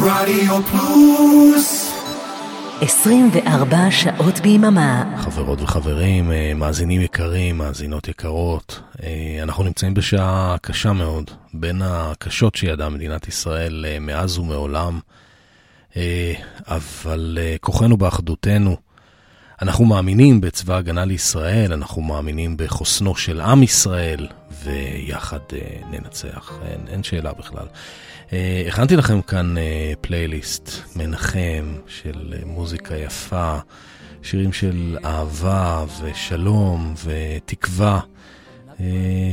רדיו פלוס 24 שעות ביממה. חברות וחברים, אה, מאזינים יקרים, מאזינות יקרות, אה, אנחנו נמצאים בשעה קשה מאוד, בין הקשות שידעה מדינת ישראל אה, מאז ומעולם, אבל כוחנו באחדותנו. אנחנו מאמינים בצבא הגנה לישראל, אנחנו מאמינים בחוסנו של עם ישראל, ויחד ננצח, אין, אין שאלה בכלל. אה, הכנתי לכם כאן אה, פלייליסט מנחם של אה, מוזיקה יפה, שירים של אהבה ושלום ותקווה.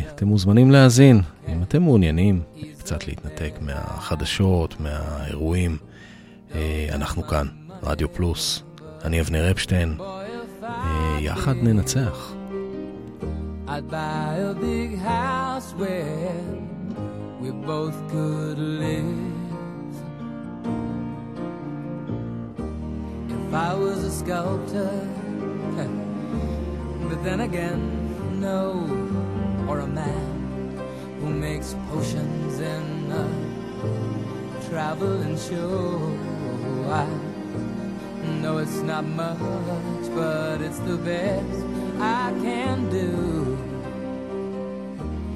אתם מוזמנים להאזין, אם אתם מעוניינים קצת להתנתק מהחדשות, מהאירועים. אנחנו כאן, רדיו פלוס, אני אבנר אפשטיין, יחד ננצח. I'd buy a big house where we both could live. If I was a sculptor, but then again, no, or a man who makes potions in a traveling show. I know it's not much, but it's the best I can do.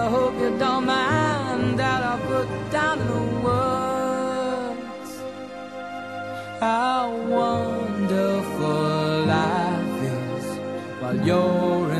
I hope you don't mind that I put down the words. How wonderful life is while you're in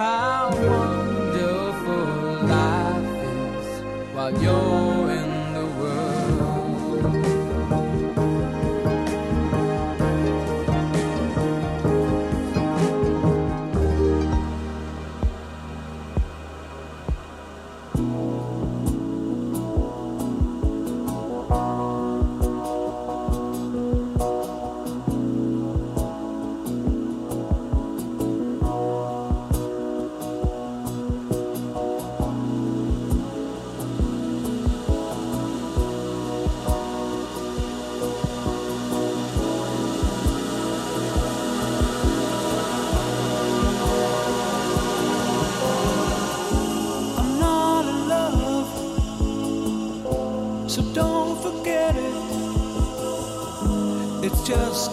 how wonderful life is while you're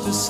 It's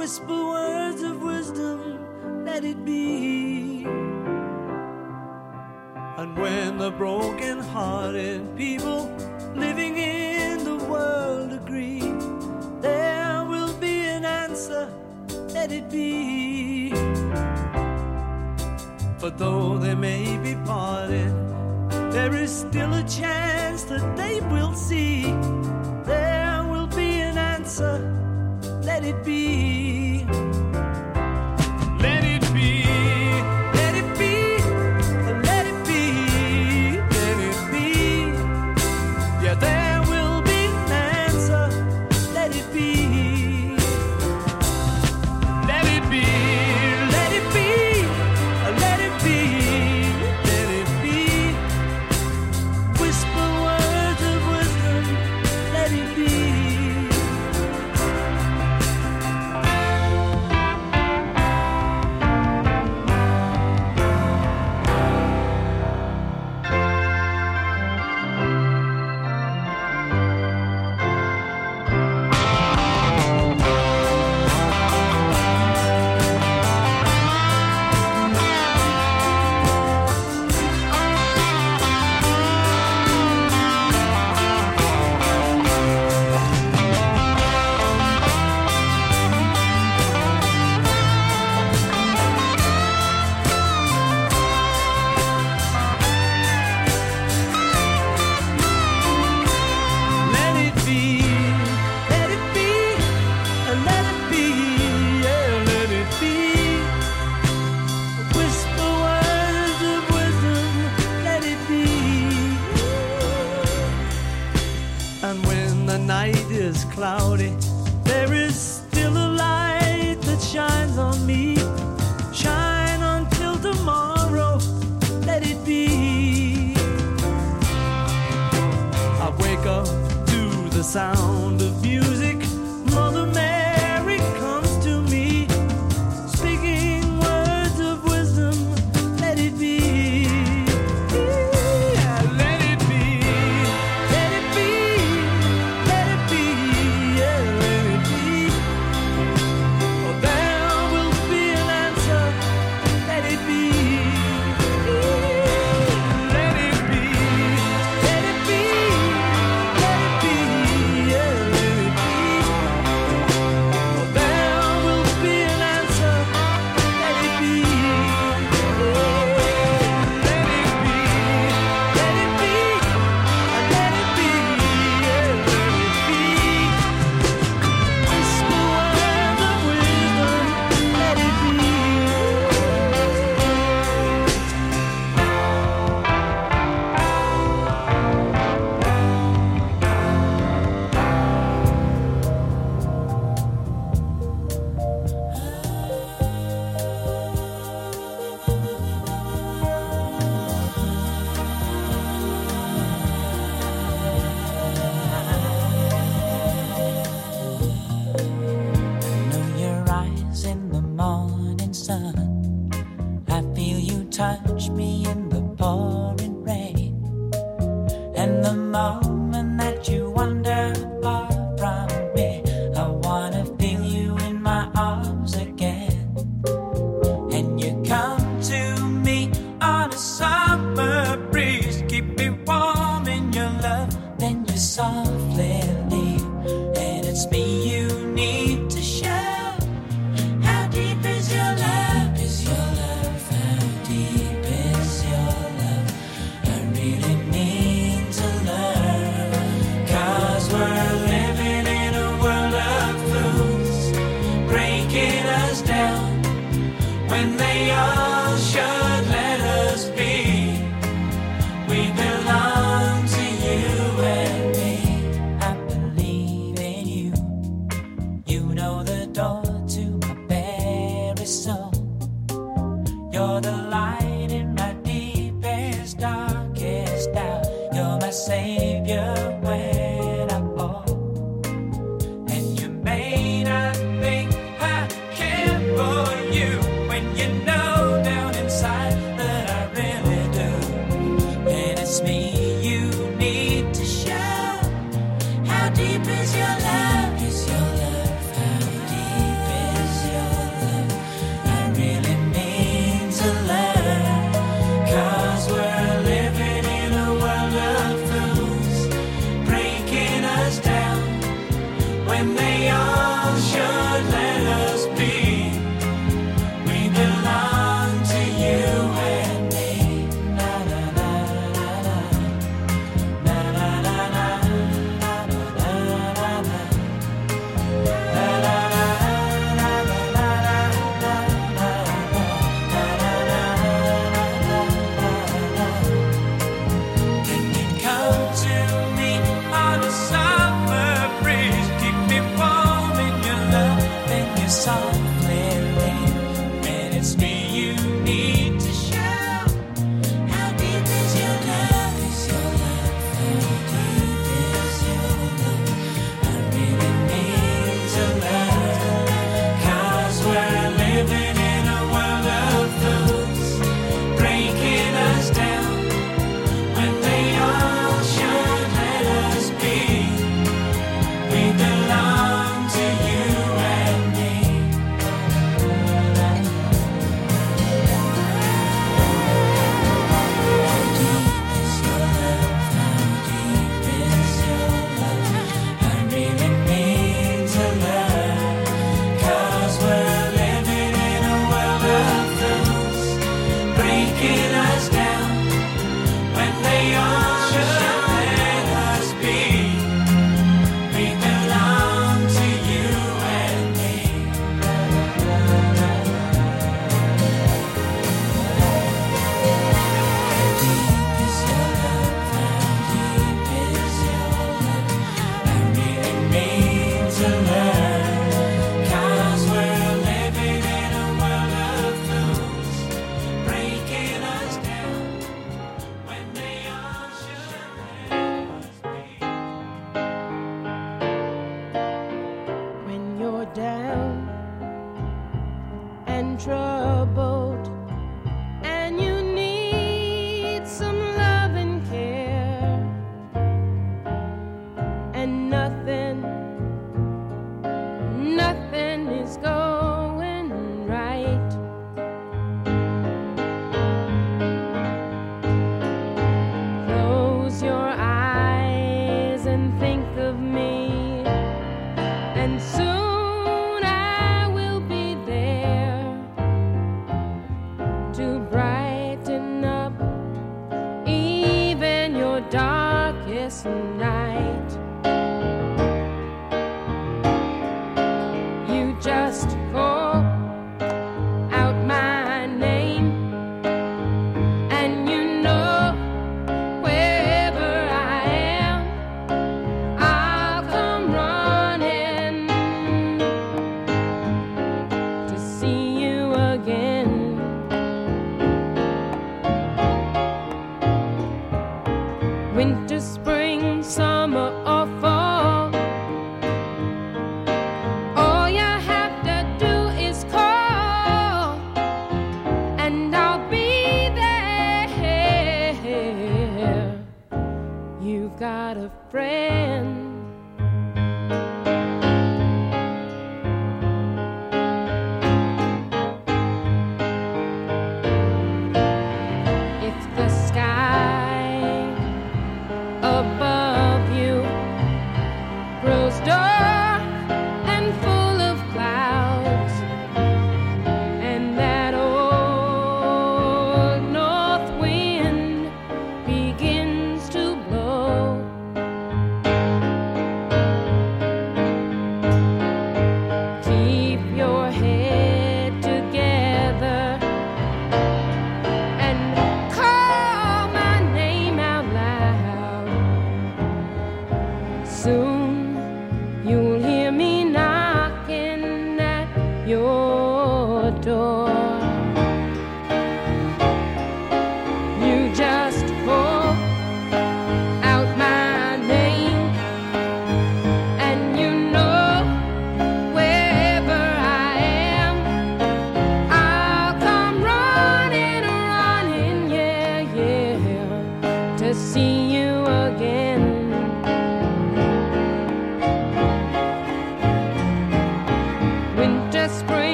whisper words of wisdom, let it be. And when the broken-hearted people living in the world agree, there will be an answer, let it be. But though they may be parted, there is still a chance that they will see. There will be an answer let it be. keep you away.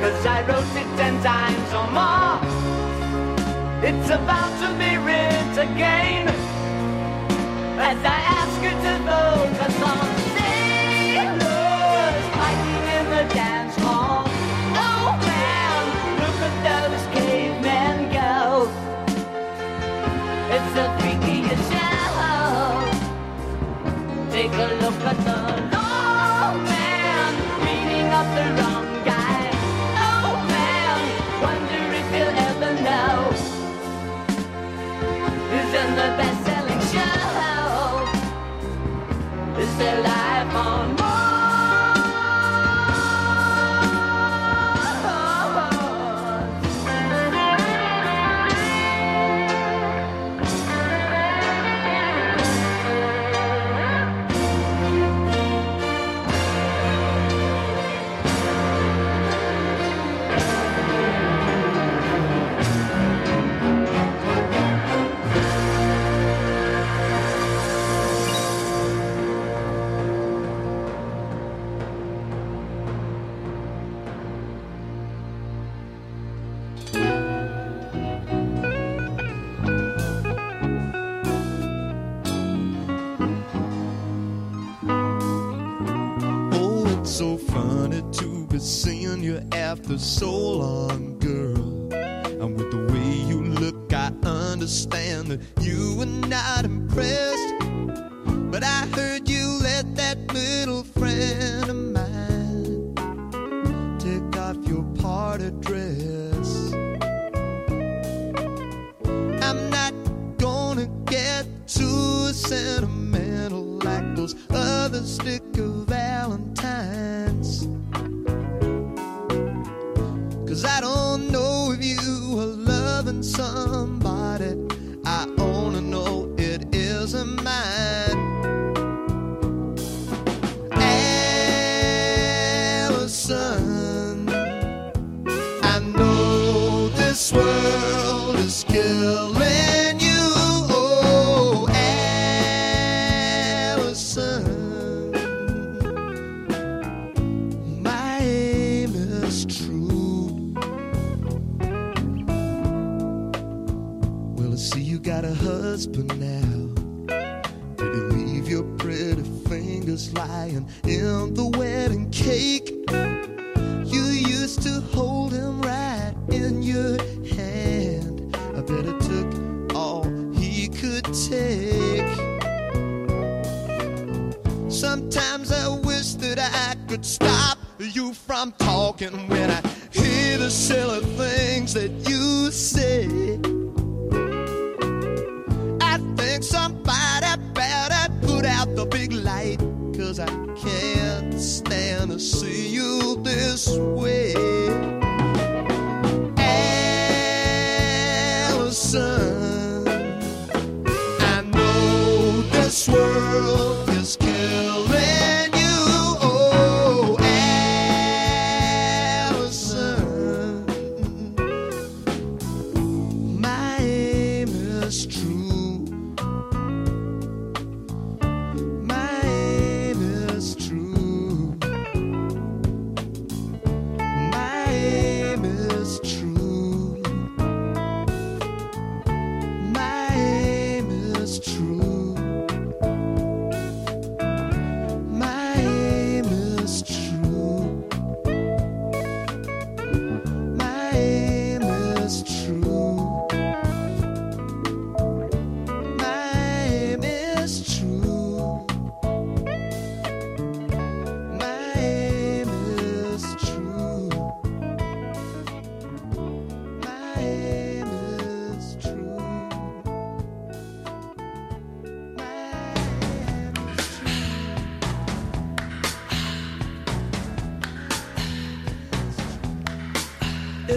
Cause I wrote it ten times or more. It's about to be writ again. As I ask you to vote for some sailors Fighting in the dance hall. Oh man, look at those cavemen go. It's the freakiest show. Take a look at those ser seeing you after so long, girl. And with the way you look, I understand that you were not impressed. But I heard you let that move.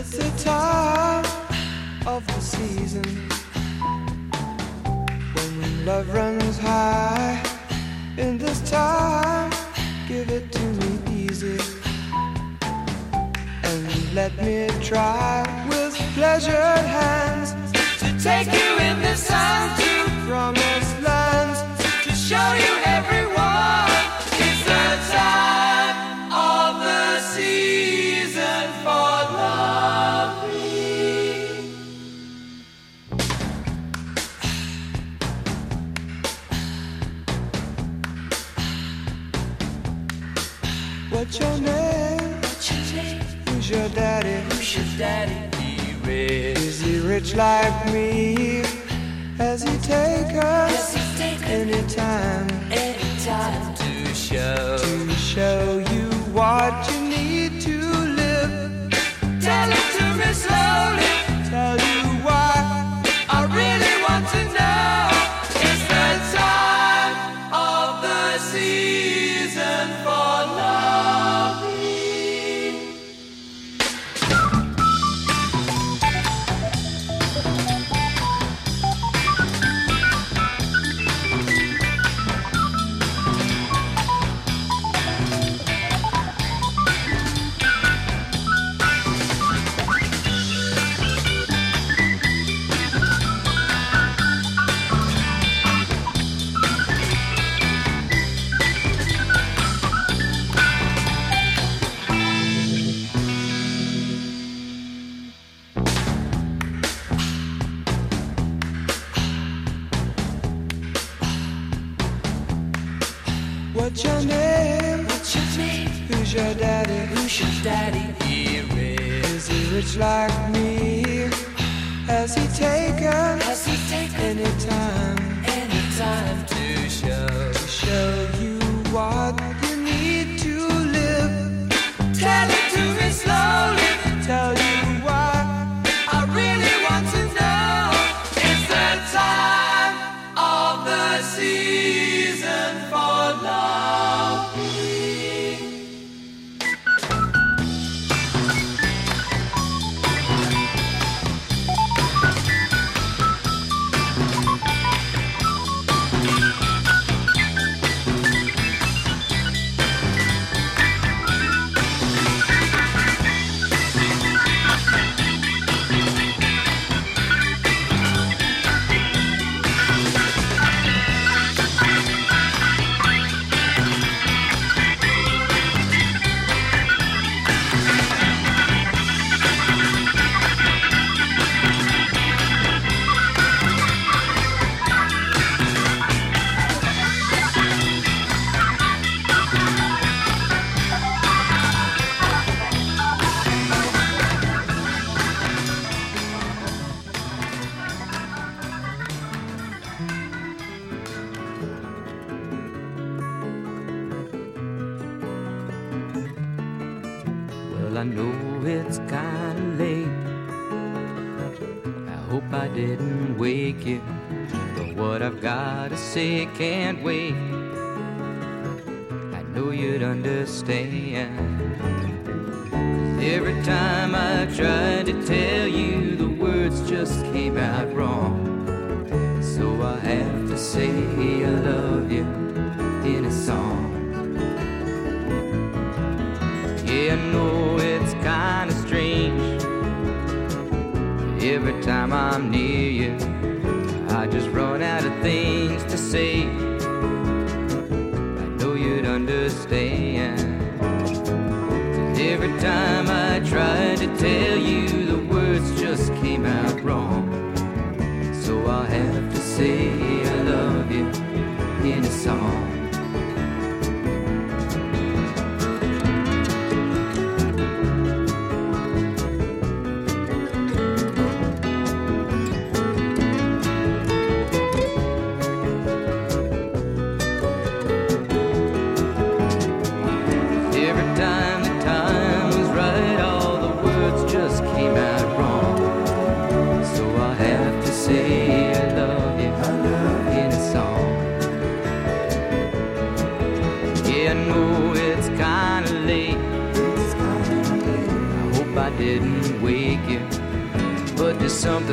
It's the time of the season when love runs high. In this time, give it to me easy and let me try with pleasured hands to take you in the sun to promise. daddy be rich. Is he rich like me? Has he take us any anytime? Anytime to show to show you what you need to live. Tell it to me slowly.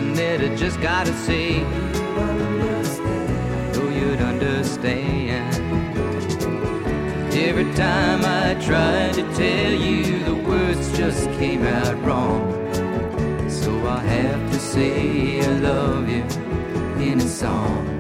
something that I just gotta say. Oh, you'd understand. Every time I tried to tell you, the words just came out wrong. So I have to say I love you in a song.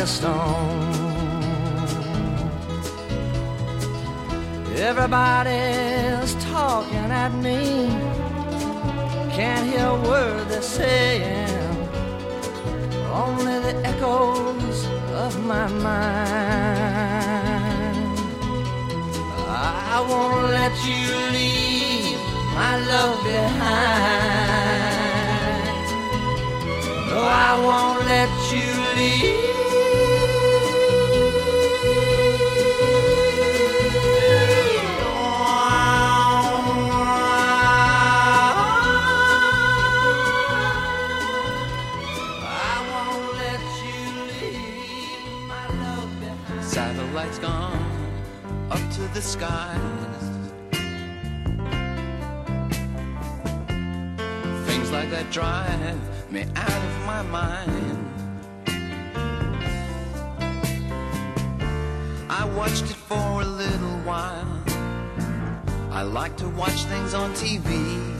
A stone. Everybody's talking at me. Can't hear a word they're saying. Only the echoes of my mind. I won't let you leave my love behind. No, I won't let you leave. Skies. Things like that drive me out of my mind. I watched it for a little while. I like to watch things on TV.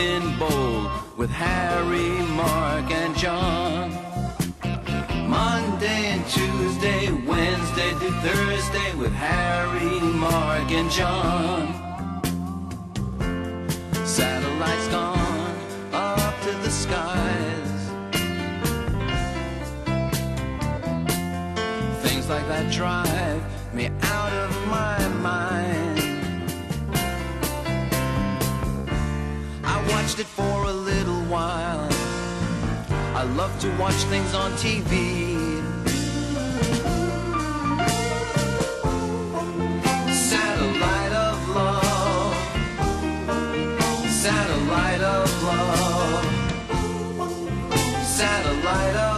Been bold with Harry, Mark, and John. Monday and Tuesday, Wednesday to Thursday with Harry, Mark, and John. Satellites gone up to the skies. Things like that drive love to watch things on TV. Satellite of love. Satellite of love. Satellite of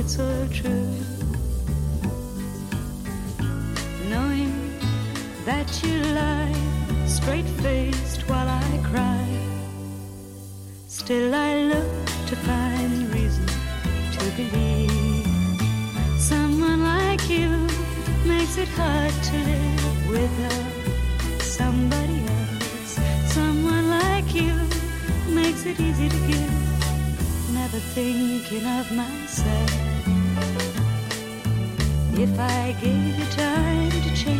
it's all true. Knowing that you lie straight faced while I cry. Still, I look to find reason to believe someone like you makes it hard to live without somebody else. Someone like you makes it easy to give, never thinking of myself. If I gave you time to change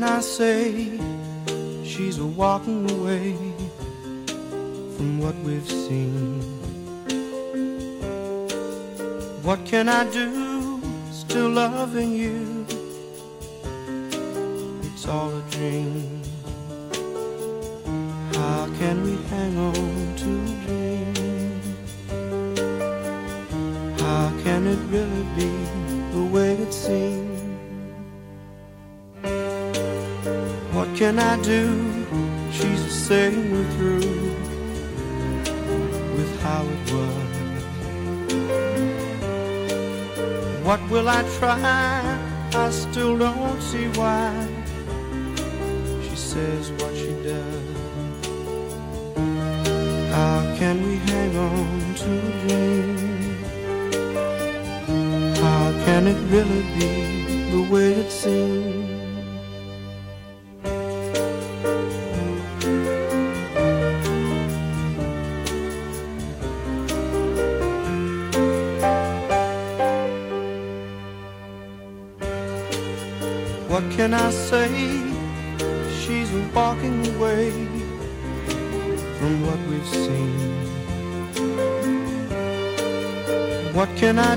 can I say? She's a walking away from what we've seen. What can I do? Still loving you. It's all a dream. How can we hang on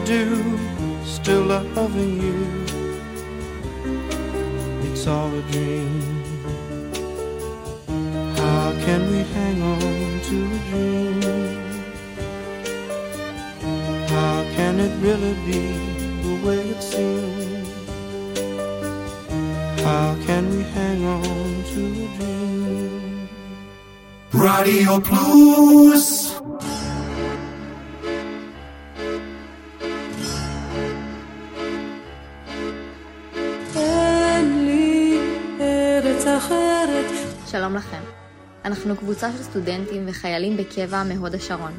do? Still loving you. It's all a dream. How can we hang on to a dream? How can it really be the way it seems? How can we hang on to a dream? Radio Plus. אנחנו קבוצה של סטודנטים וחיילים בקבע מהוד השרון.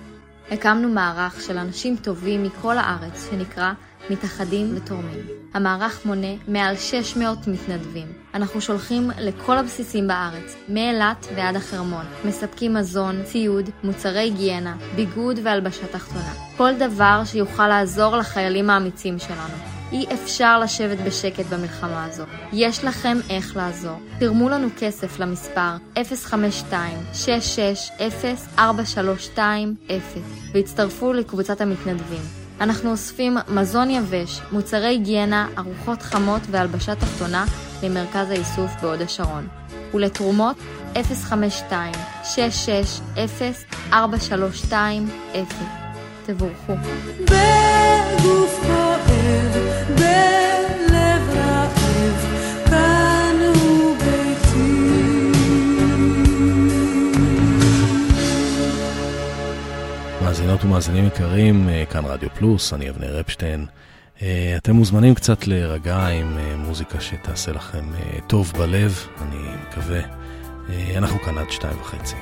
הקמנו מערך של אנשים טובים מכל הארץ שנקרא מתאחדים ותורמים. המערך מונה מעל 600 מתנדבים. אנחנו שולחים לכל הבסיסים בארץ, מאילת ועד החרמון. מספקים מזון, ציוד, מוצרי היגיינה, ביגוד והלבשה תחתונה. כל דבר שיוכל לעזור לחיילים האמיצים שלנו. אי אפשר לשבת בשקט במלחמה הזו. יש לכם איך לעזור. תרמו לנו כסף למספר 052-660-4320 והצטרפו לקבוצת המתנדבים. אנחנו אוספים מזון יבש, מוצרי היגיינה, ארוחות חמות והלבשה תחתונה למרכז האיסוף בהוד השרון. ולתרומות 052-660-4320. תבורכו. בגופך מאזינות ומאזינים יקרים, אה, כאן רדיו פלוס, אני אבנר אפשטיין. אה, אתם מוזמנים קצת להירגע עם אה, מוזיקה שתעשה לכם טוב בלב, אני מקווה. אנחנו כאן עד שתיים וחצי.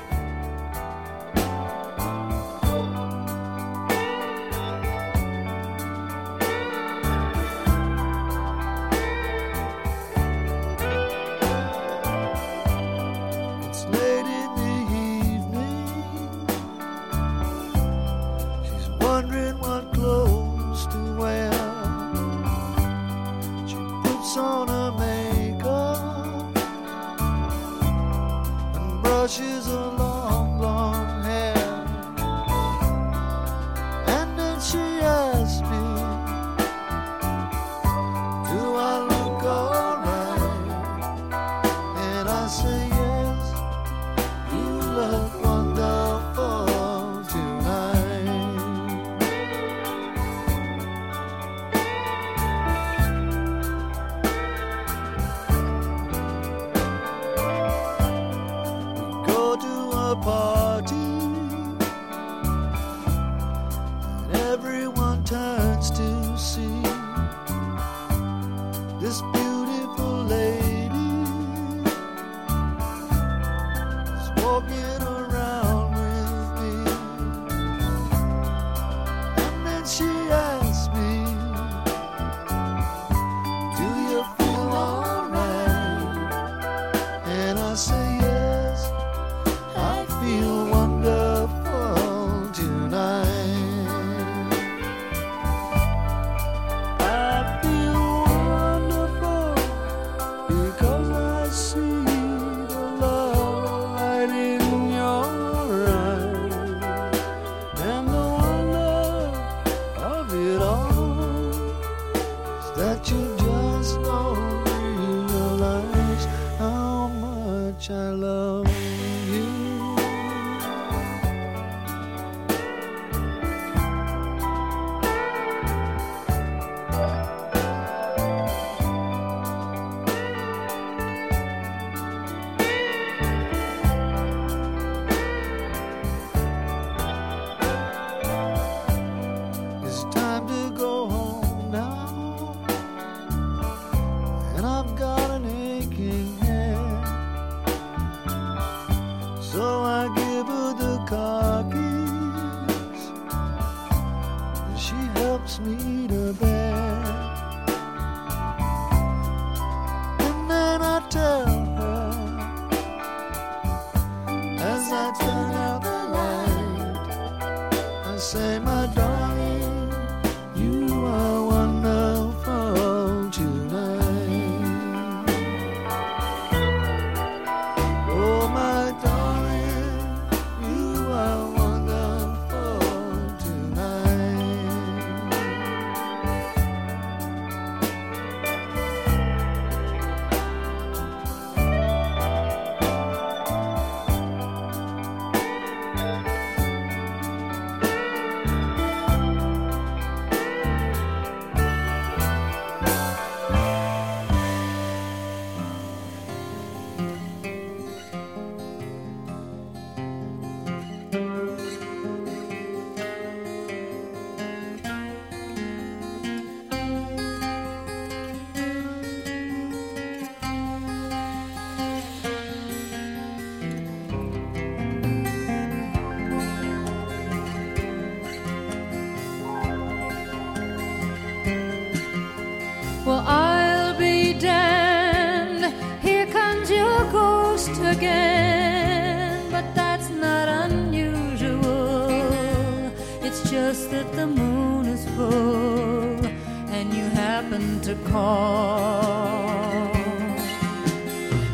and you happen to call.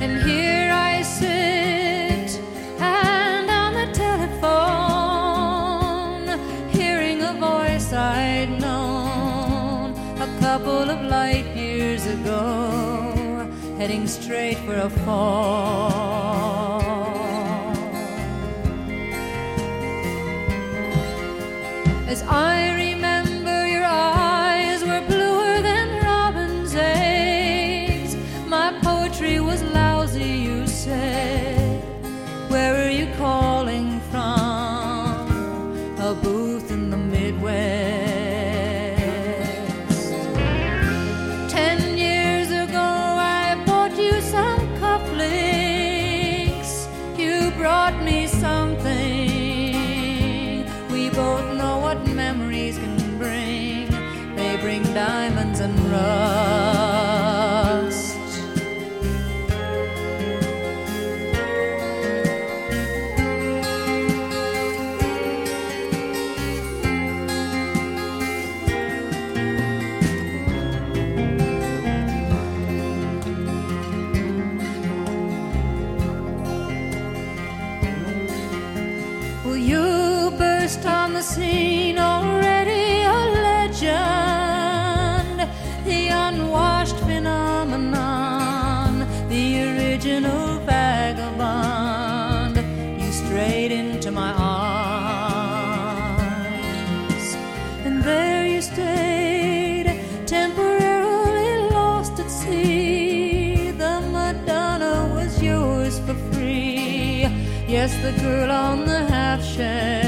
And here I sit and on the telephone, hearing a voice I'd known a couple of light years ago, heading straight for a fall. The girl on the half shell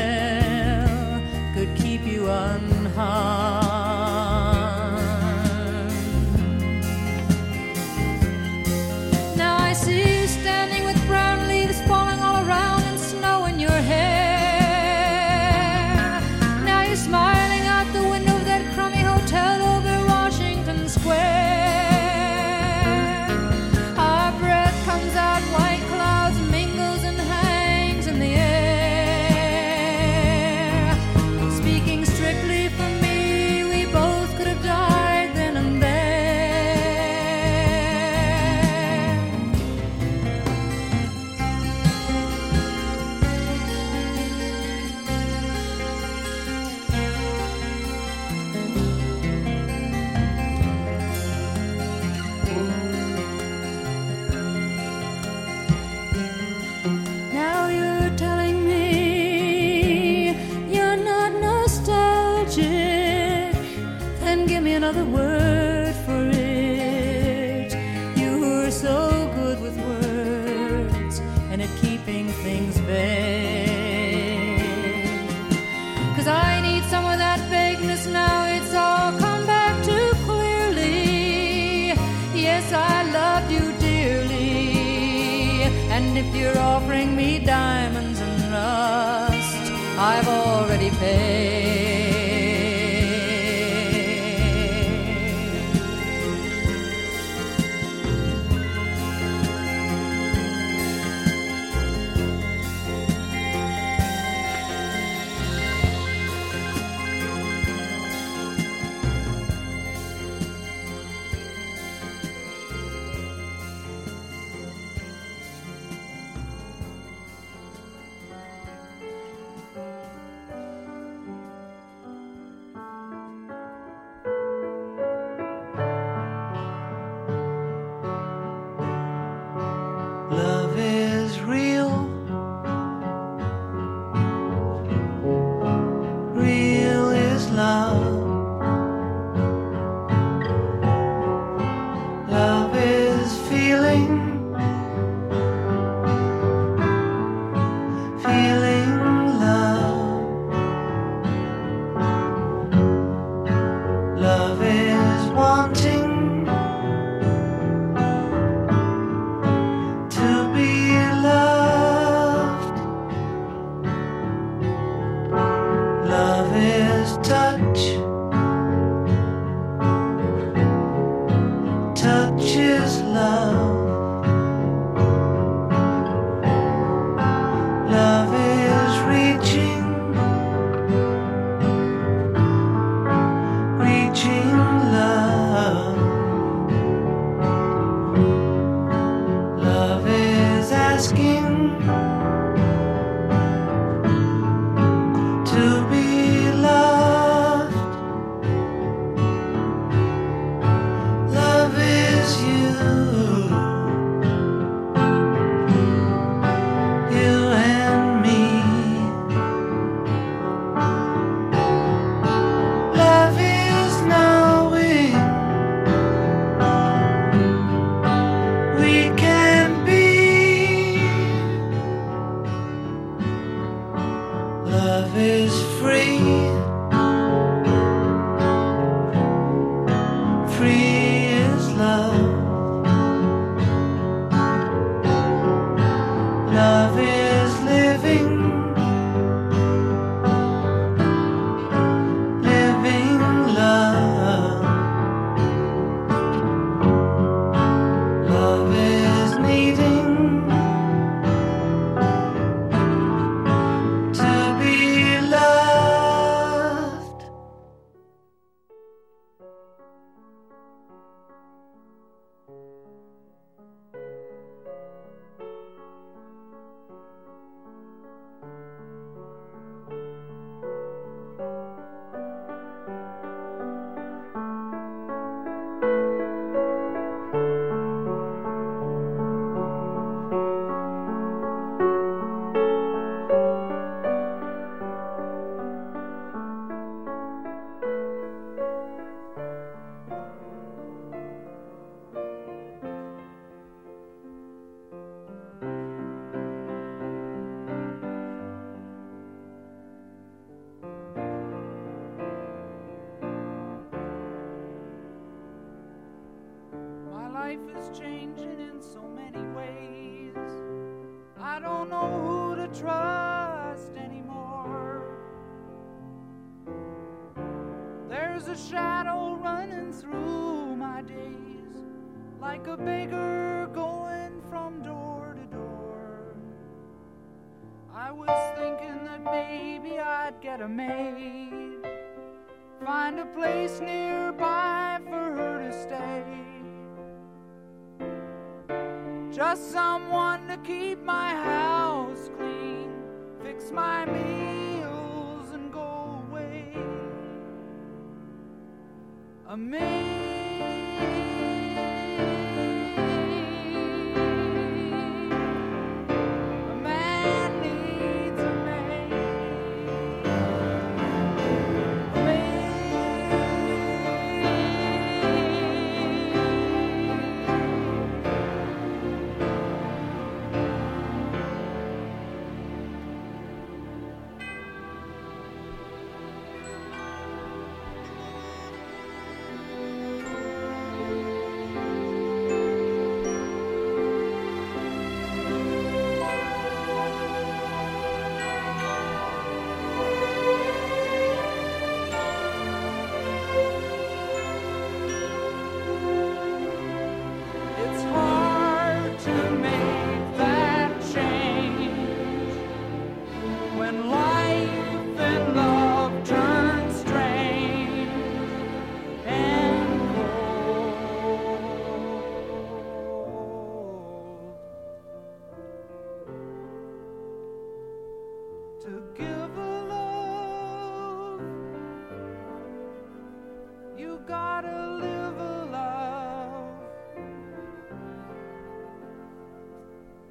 mind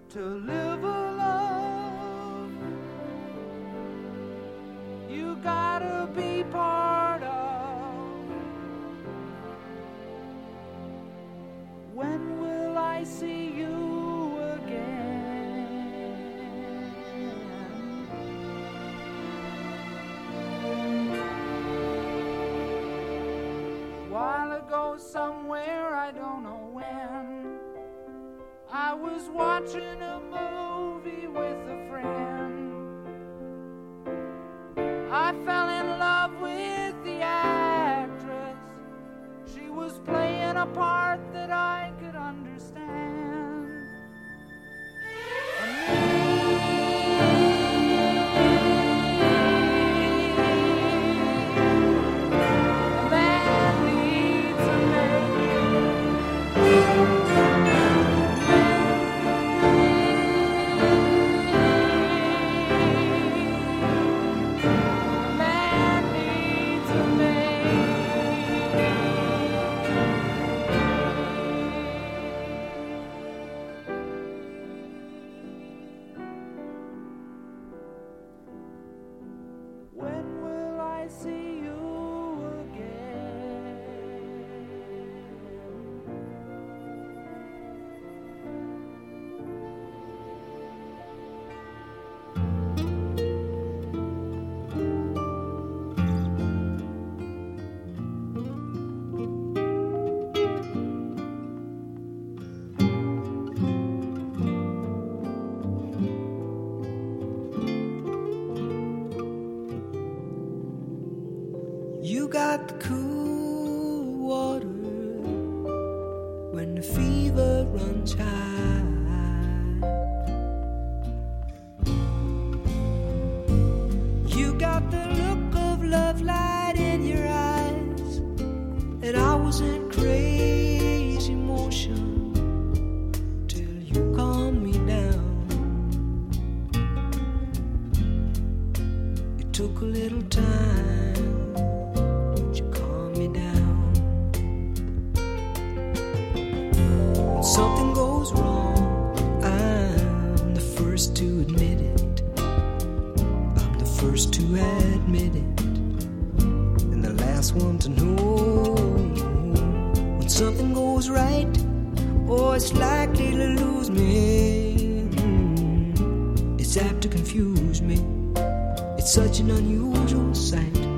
to live a love you gotta be part of. When will I see you again? While ago, somewhere. was watching him. such an unusual sight.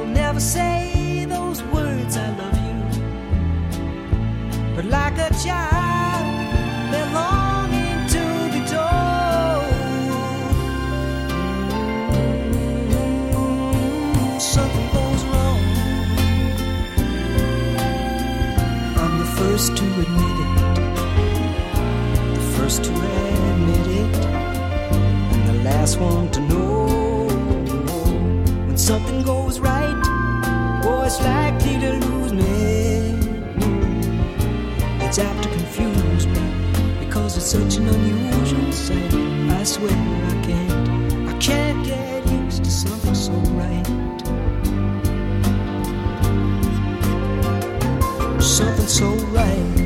will never say those words, I love you. But like a child, they're longing to be told. Something goes wrong. I'm the first to admit it, the first to admit it, and the last one to know something goes right, oh, it's likely to lose me. It's apt to confuse me because it's such an unusual sight. I swear I can't, I can't get used to something so right. Something so right.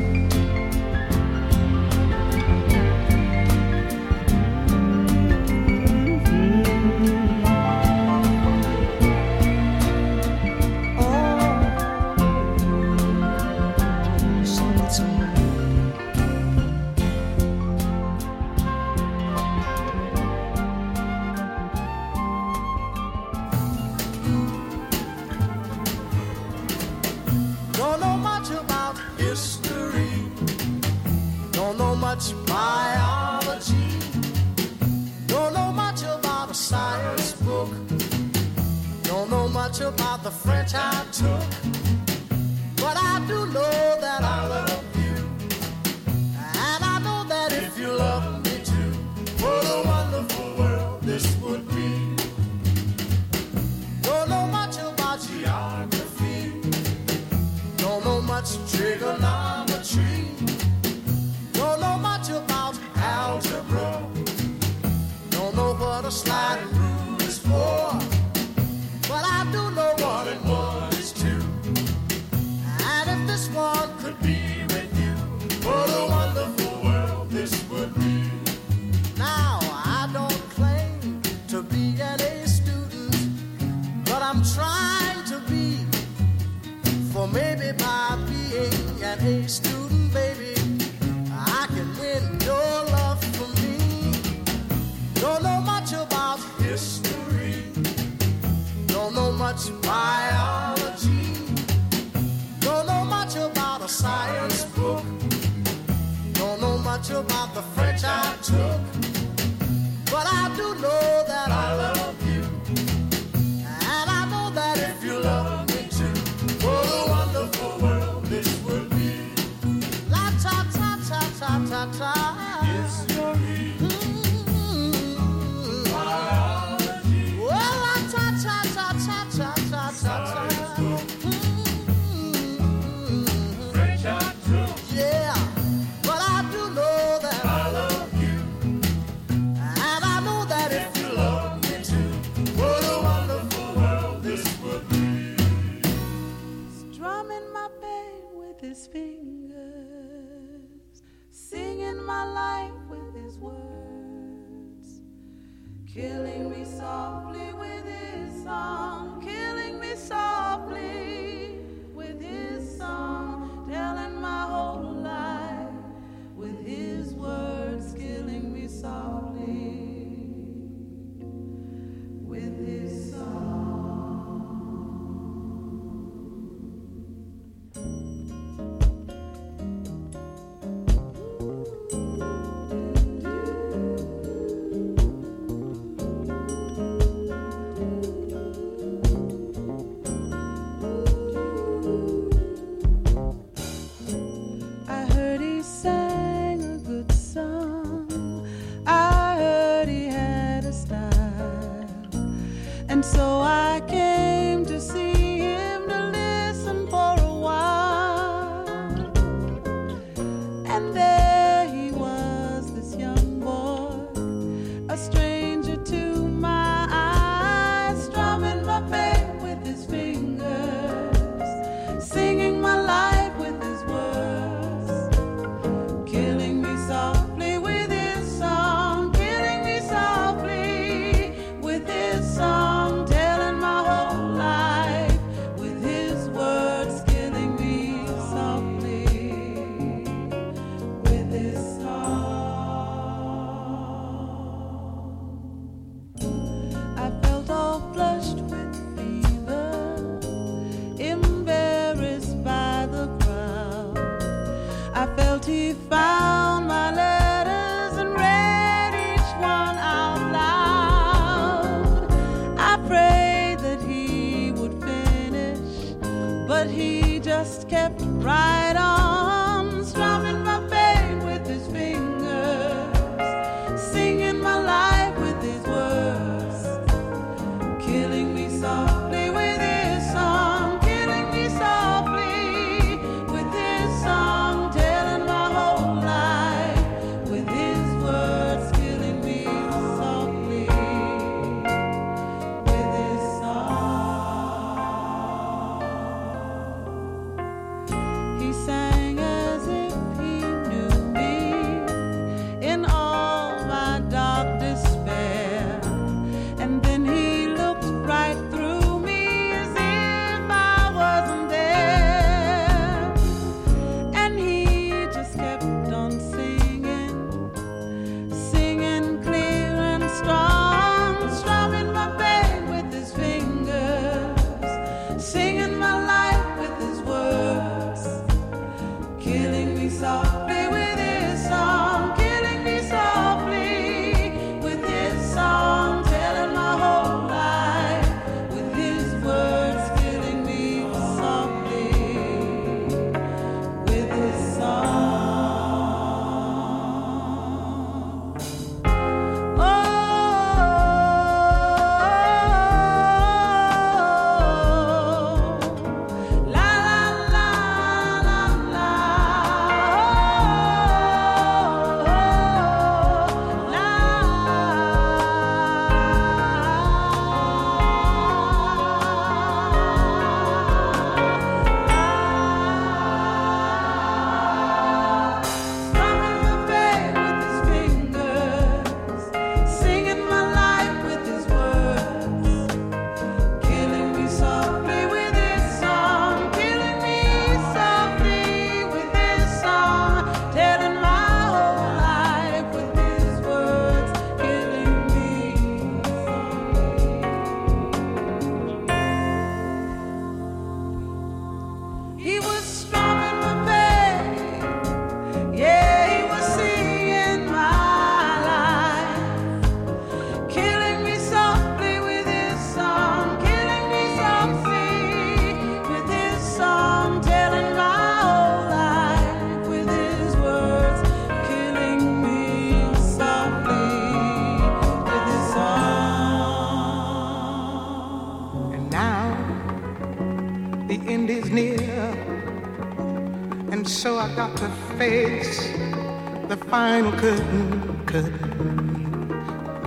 Curtain, curtain.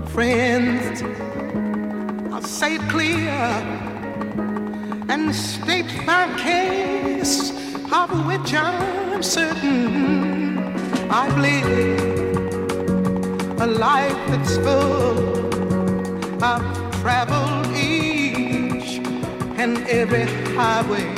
Friends, I'll say it clear and state my case, of which I'm certain. I've lived a life that's full. I've traveled each and every highway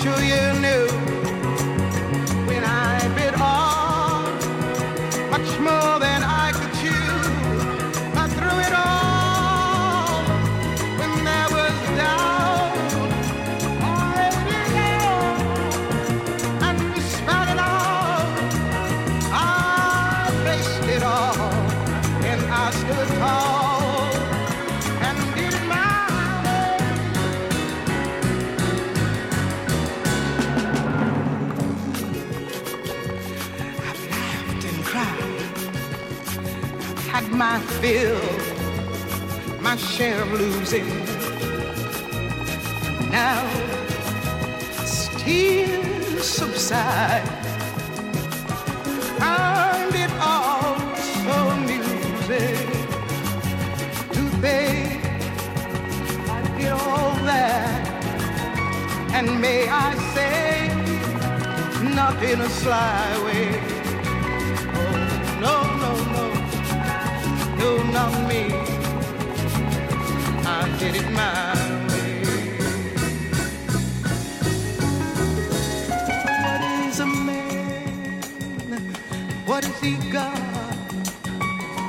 Sure you Had my share of losing. Now, tears subside, find it all so amusing to think I did all that, and may I say, not in a sly way. Not me. I did it my way. What is a man? What is he got?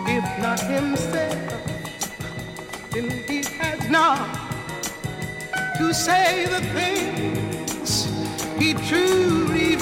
If not himself, then he has not to say the things he truly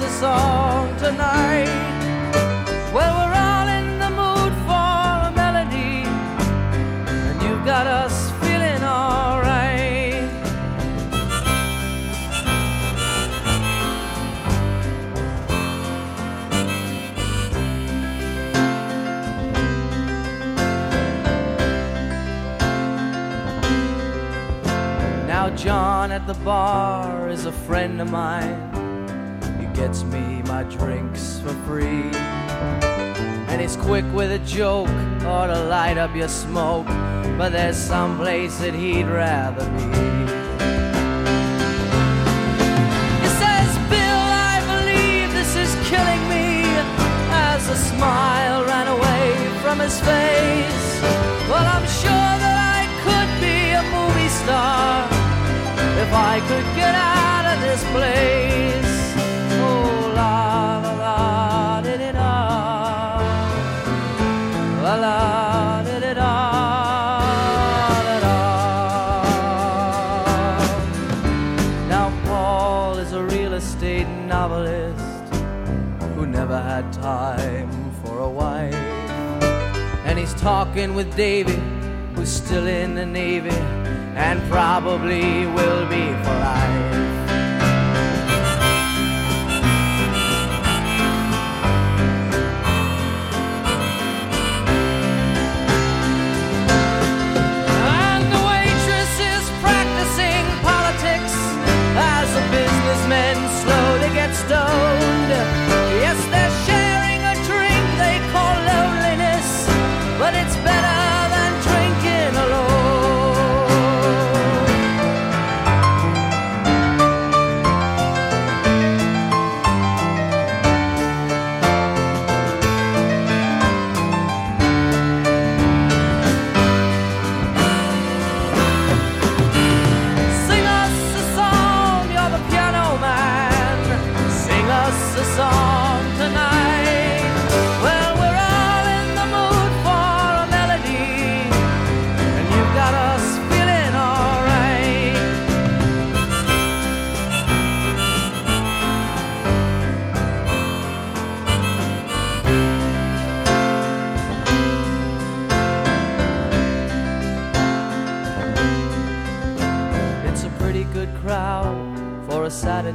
A song tonight. Well, we're all in the mood for a melody, and you've got us feeling alright. Now, John at the bar is a friend of mine. Drinks for free. And he's quick with a joke or to light up your smoke. But there's some place that he'd rather be. He says, Bill, I believe this is killing me. As a smile ran away from his face. Well, I'm sure that I could be a movie star if I could get out of this place. Oh, talking with Davy, who's still in the Navy and probably will be for life.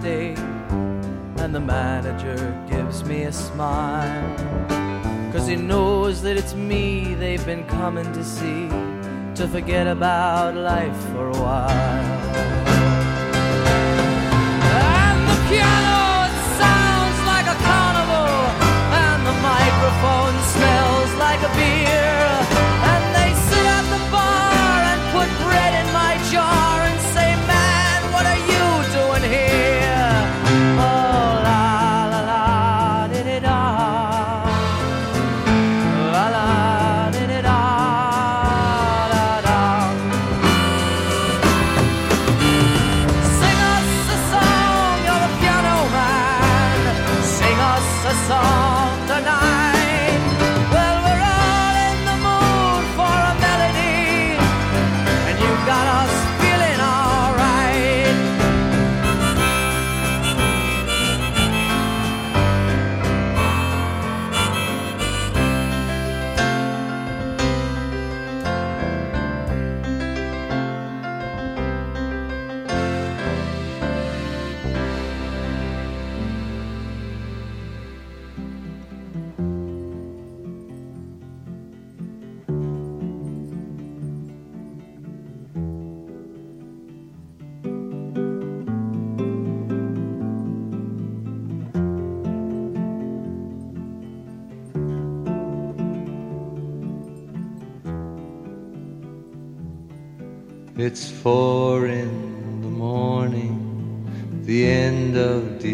Saturday, and the manager gives me a smile. Cause he knows that it's me they've been coming to see to forget about life for a while. And the piano sounds like a carnival, and the microphone smells like a beer.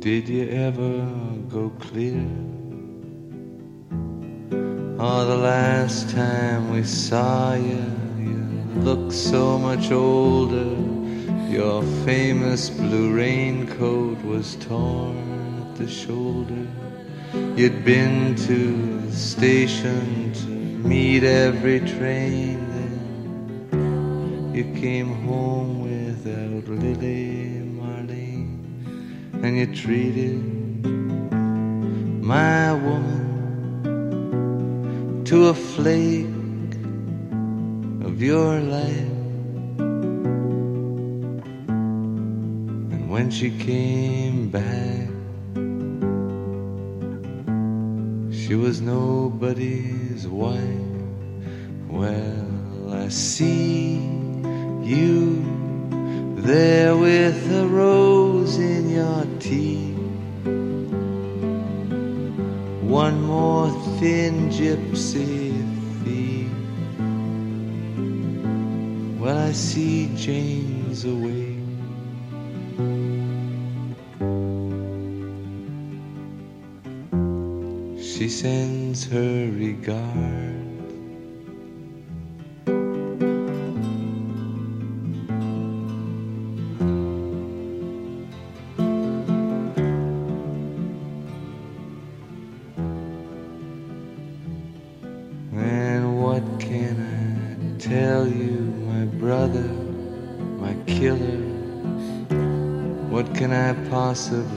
Did you ever go clear? Oh, the last time we saw you, you looked so much older. Your famous blue raincoat was torn at the shoulder. You'd been to the station to meet every train. Then you came home without Lily and you treated my woman to a flake of your life. And when she came back, she was nobody's wife. Well, I see you there with a rose in your teeth. One more thin gypsy thief. Well, I see Jane's away. She sends her regard.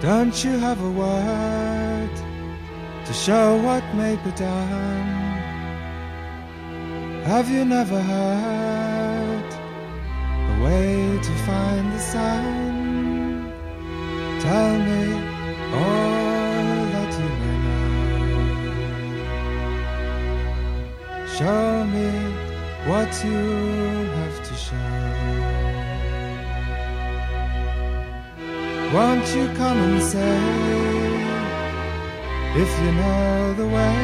Don't you have a word to show what may be done. Have you never heard a way to find the sun? Tell me all that you may know. Show me what you have Won't you come and say if you know the way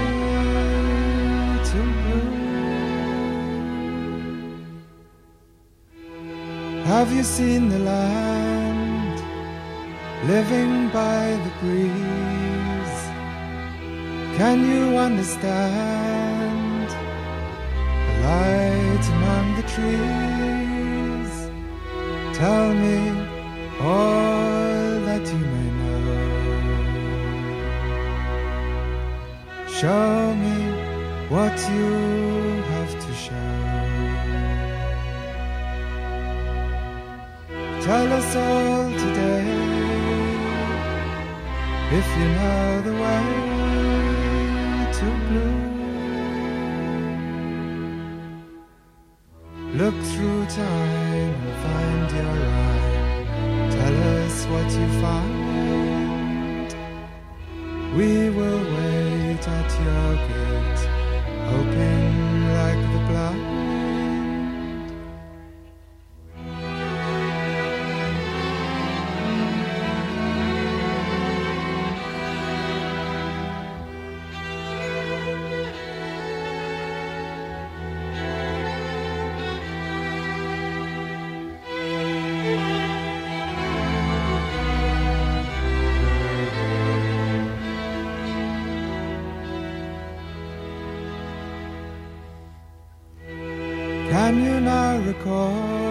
to blue? Have you seen the land living by the breeze? Can you understand the light among the trees? Tell me all Show me what you have to show. Tell us all today if you know the way to blue. Look through time and find your eye. Tell us what you find. We at your gate, hoping like the blind. Now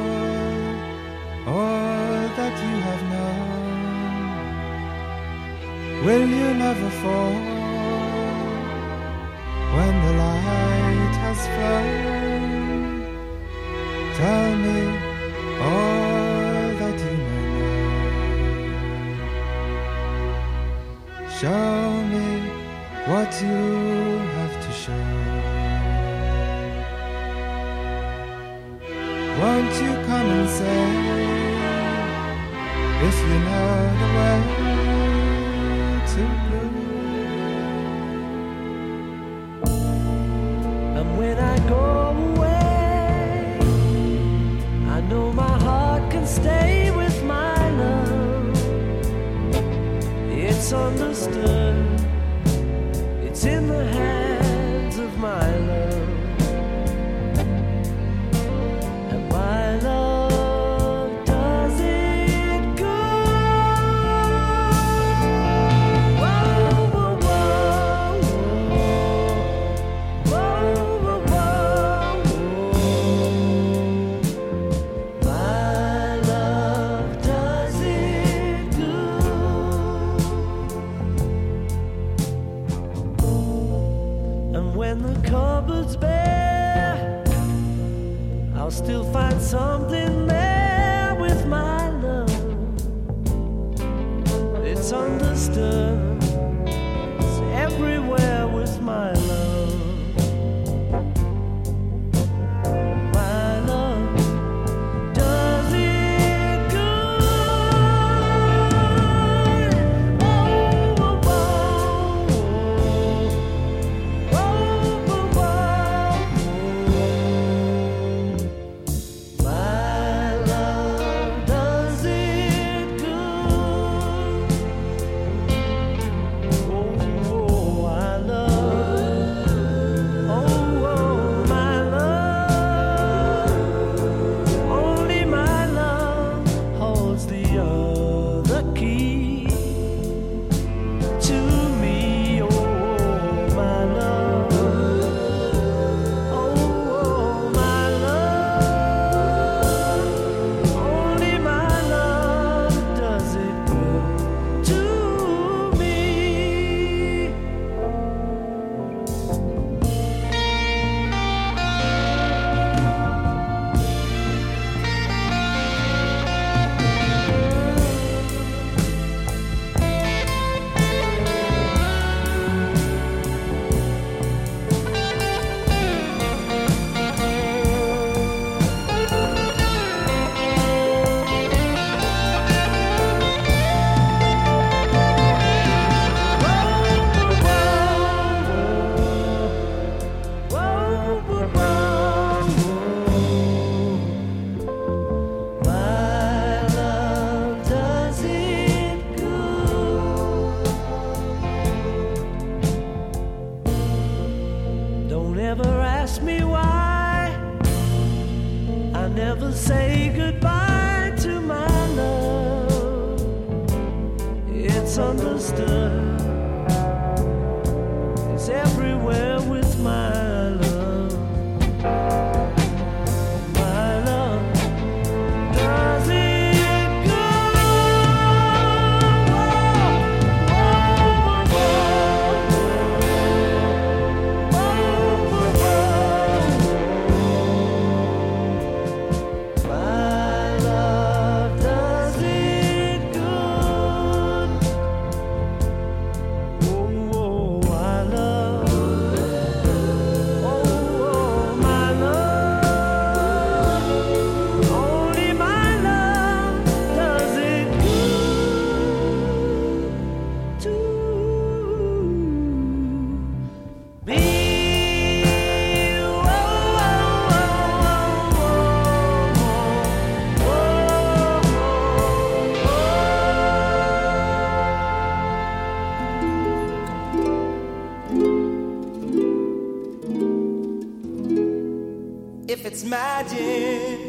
it's magic,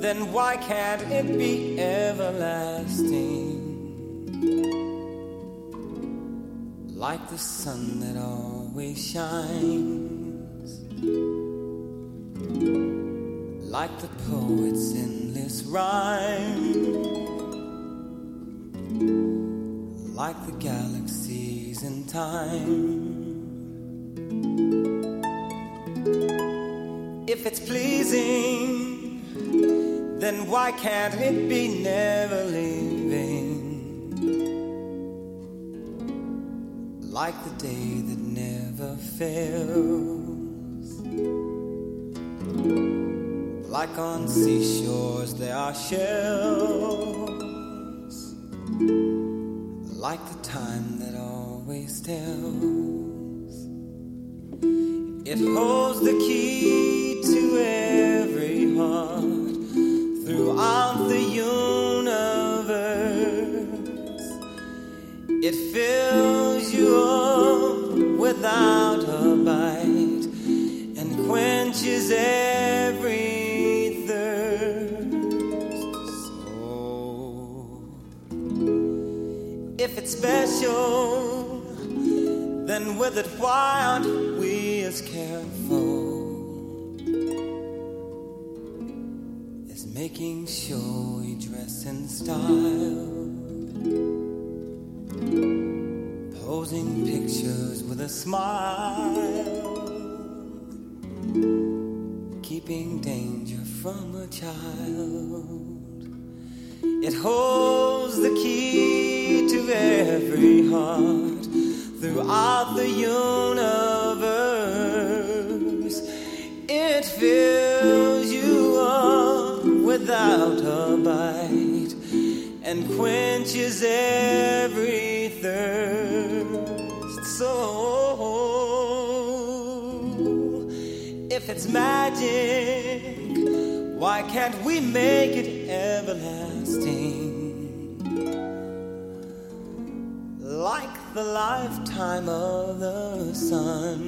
then why can't can't it be never leaving? Like the day that never fails. Like on seashores, there are shells. Like the time that always tells. It holds the key fills you up without a bite and quenches every thirst. So, if it's special, then with it, why aren't we as careful as making sure we dress in style? Posing pictures with a smile, keeping danger from a child. It holds the key to every heart throughout the universe. It fills you up without a bite and quenches every thirst. So, if it's magic, why can't we make it everlasting? Like the lifetime of the sun,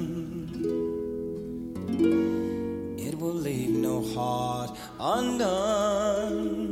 it will leave no heart undone.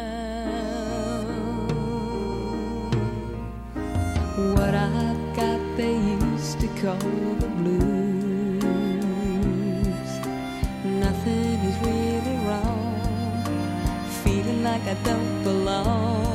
call the blues. Nothing is really wrong. Feeling like I don't belong.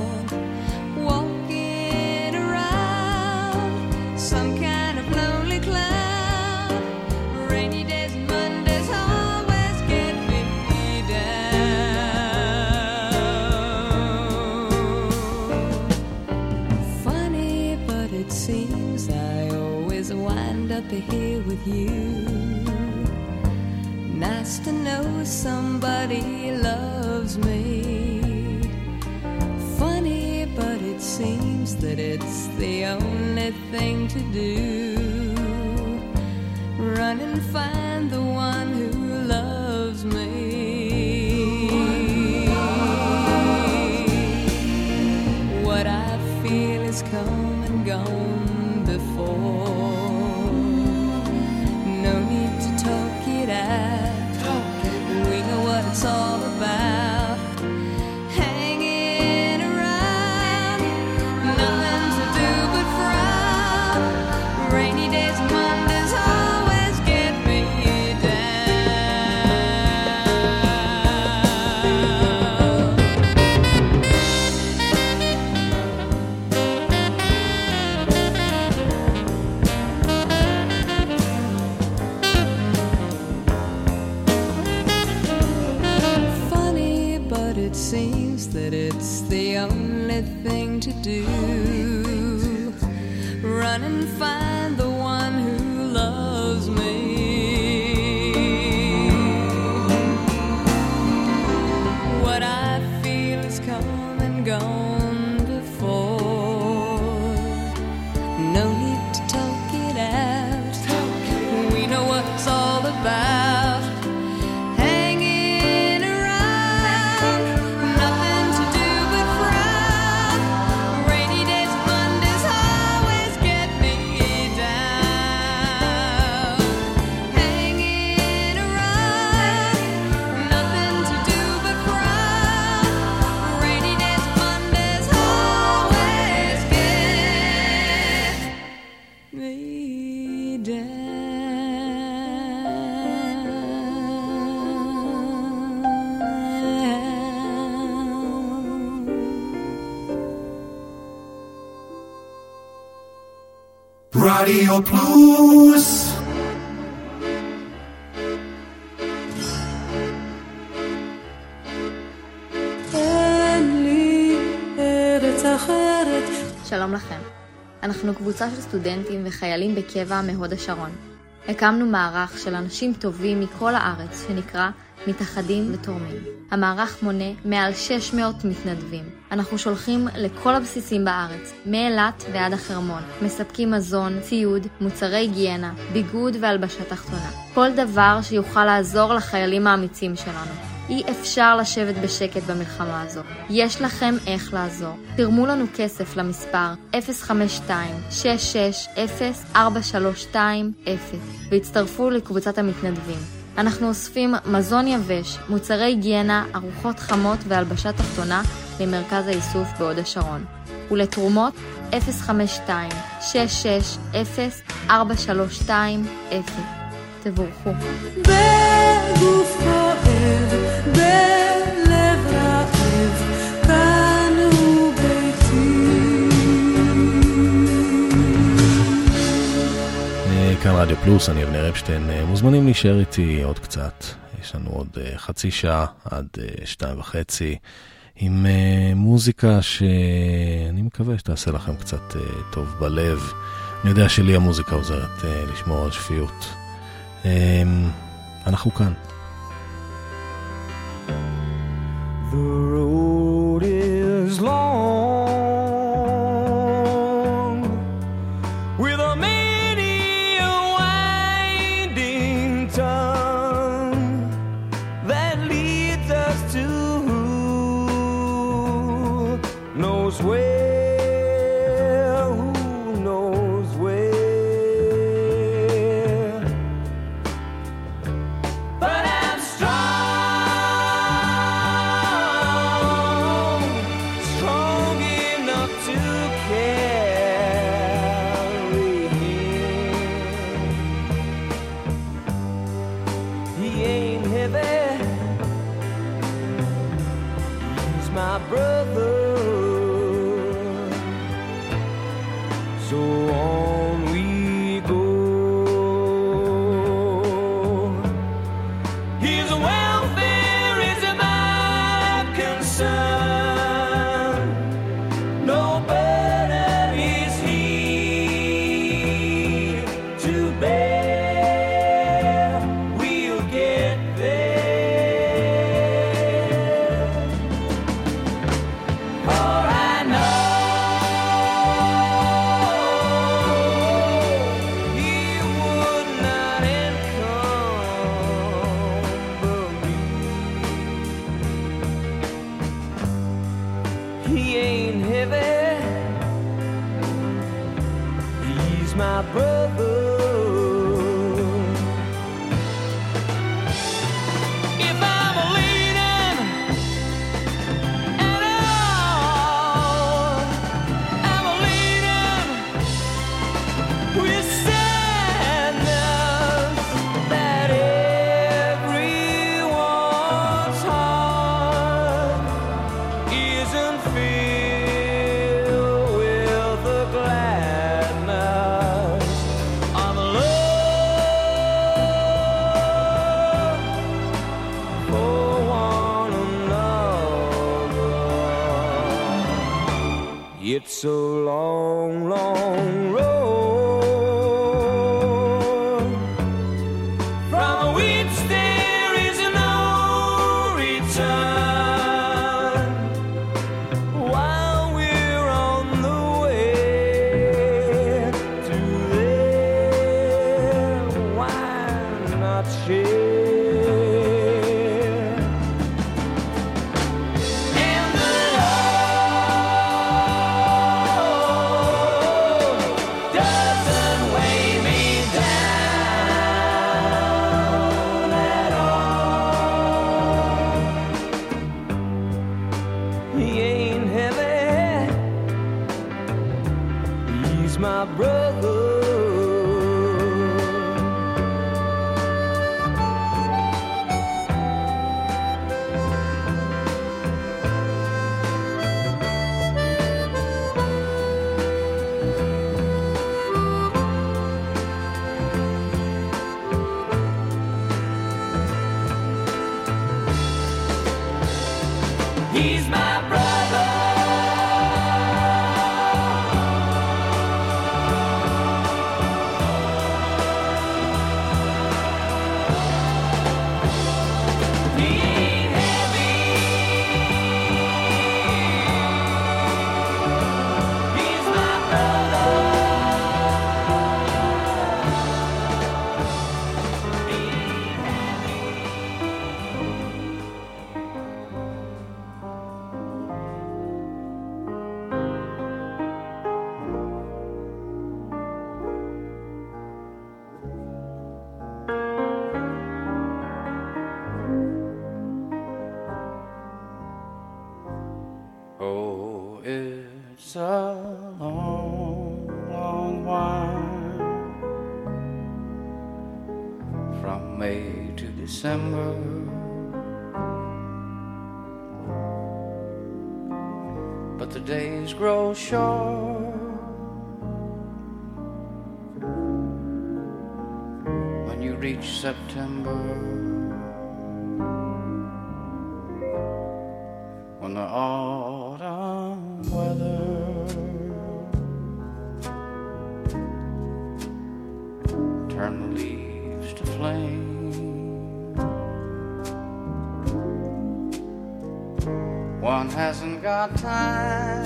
be here with you. Nice to know somebody loves me. Funny, but it seems that it's the only thing to do. Run and find Plus. שלום לכם. אנחנו קבוצה של סטודנטים וחיילים בקבע מהוד השרון. הקמנו מערך של אנשים טובים מכל הארץ שנקרא מתאחדים ותורמים. המערך מונה מעל 600 מתנדבים. אנחנו שולחים לכל הבסיסים בארץ, מאילת ועד החרמון. מספקים מזון, ציוד, מוצרי היגיינה, ביגוד והלבשה תחתונה. כל דבר שיוכל לעזור לחיילים האמיצים שלנו. אי אפשר לשבת בשקט במלחמה הזו. יש לכם איך לעזור. תרמו לנו כסף למספר 052-660-4320 והצטרפו לקבוצת המתנדבים. אנחנו אוספים מזון יבש, מוצרי היגיינה, ארוחות חמות והלבשה תחתונה למרכז האיסוף בהוד השרון. ולתרומות 052-660-4320. תבורכו. בגוף כואב, בלב כאן רדיו פלוס, אני אבנר אפשטיין. אה, מוזמנים להישאר איתי עוד קצת. יש לנו עוד אה, חצי שעה עד אה, שתיים וחצי, עם מוזיקה שאני מקווה שתעשה לכם קצת טוב בלב. אני יודע שלי המוזיקה עוזרת לשמור על שפיות. אנחנו כאן. The road time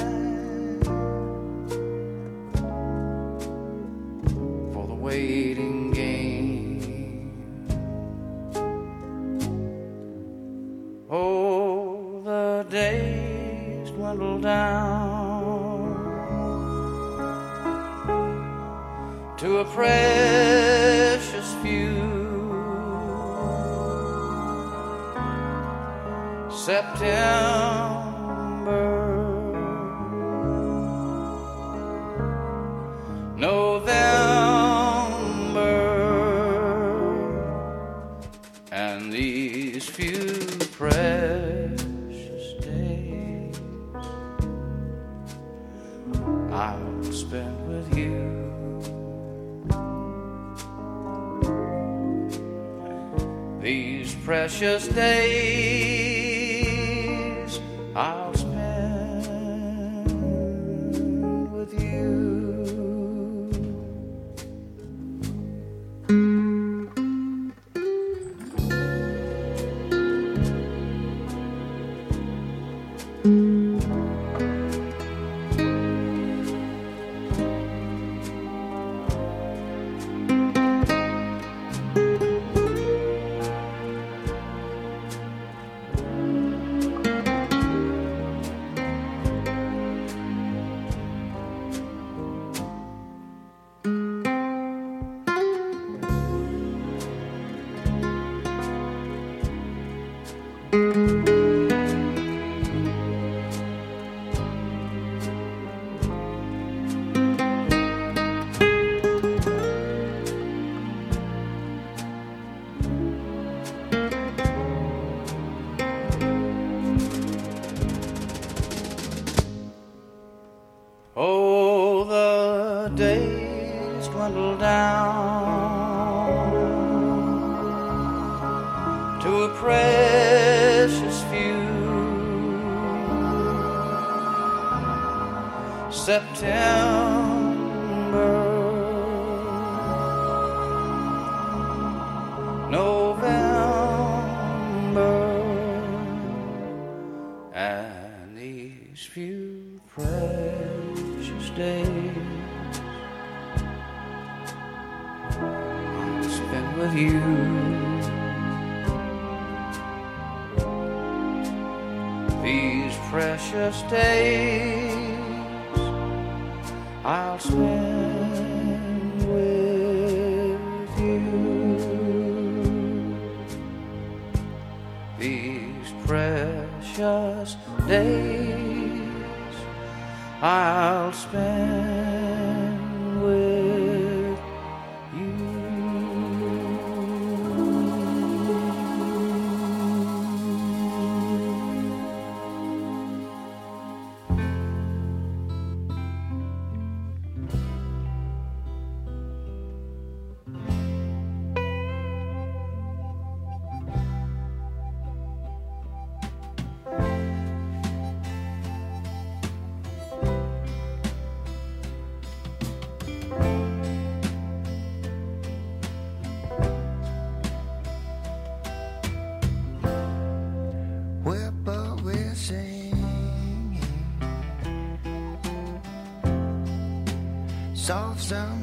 soft summer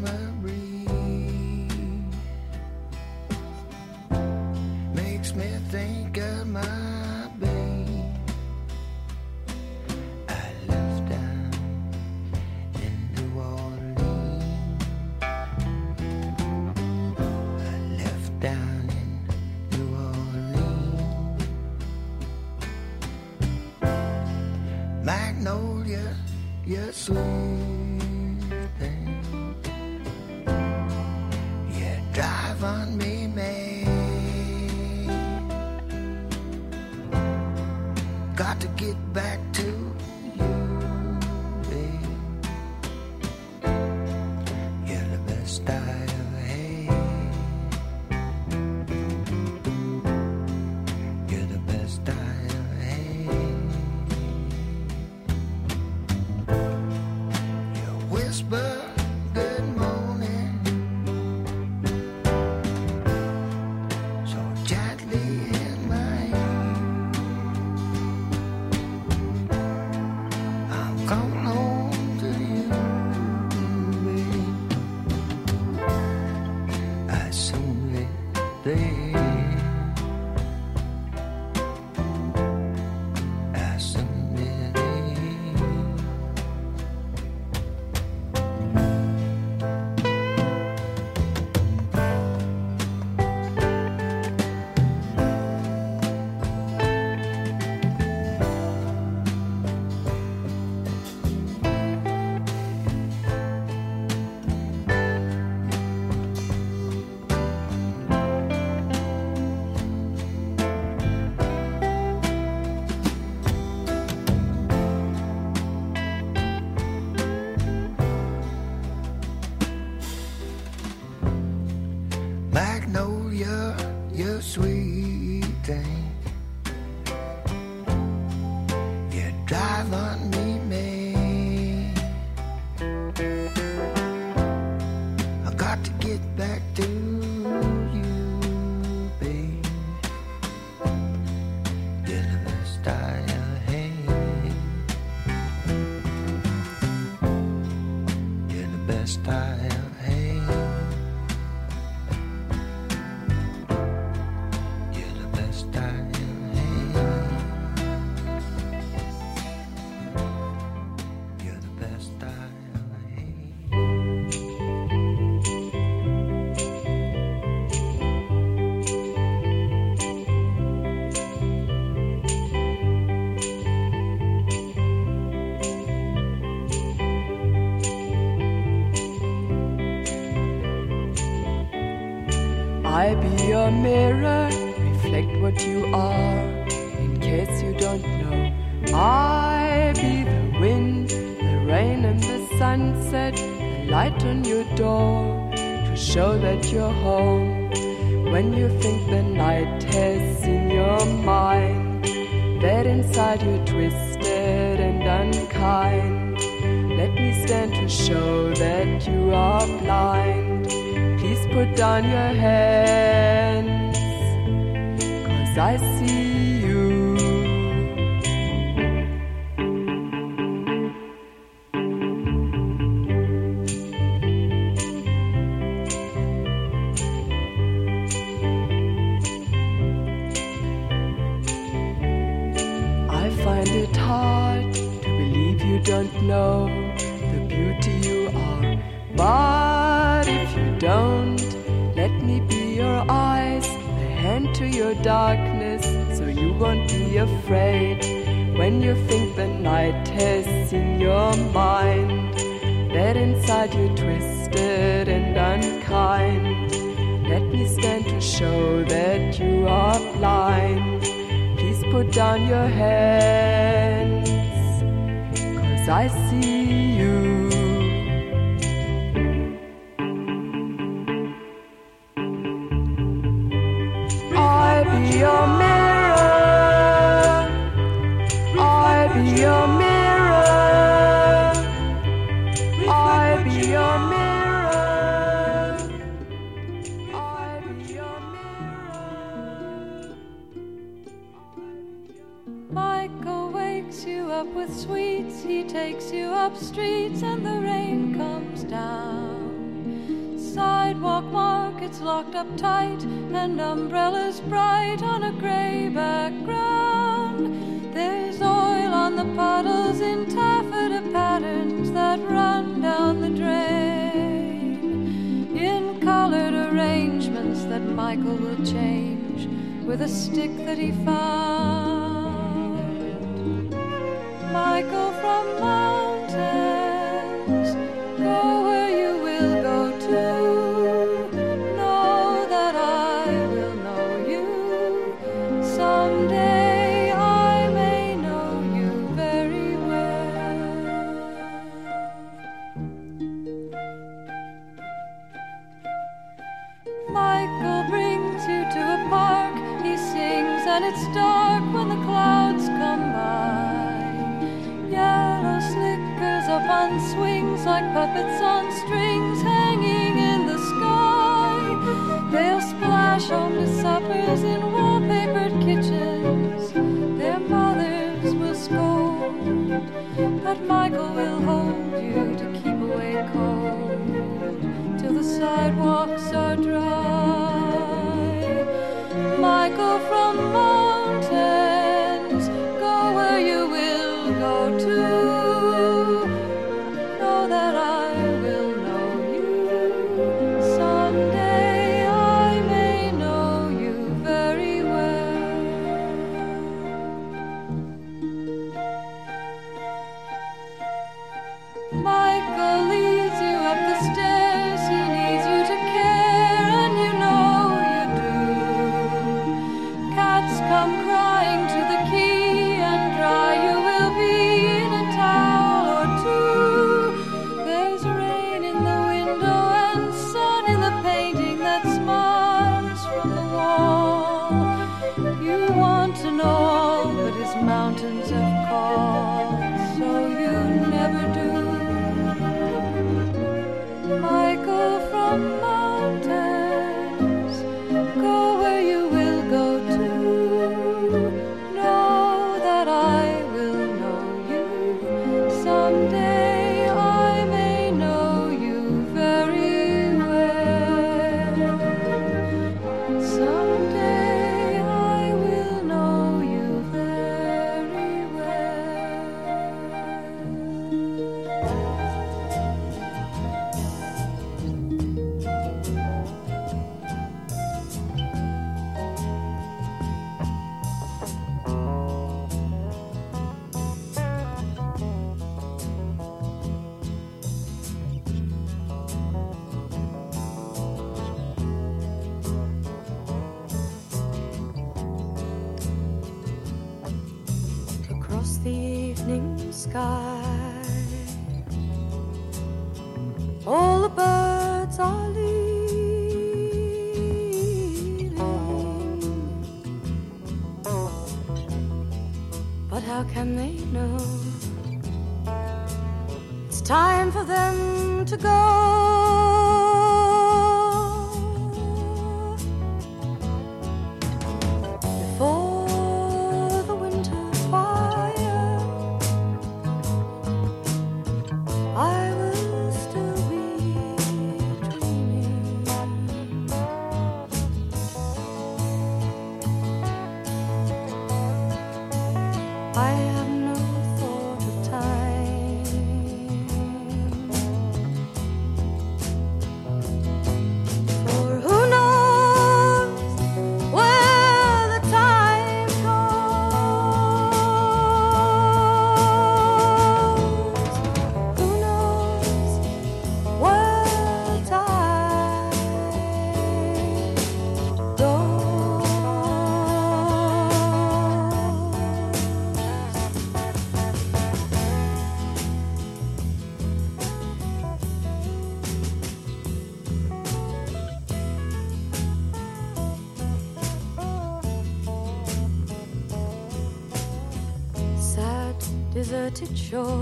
shore.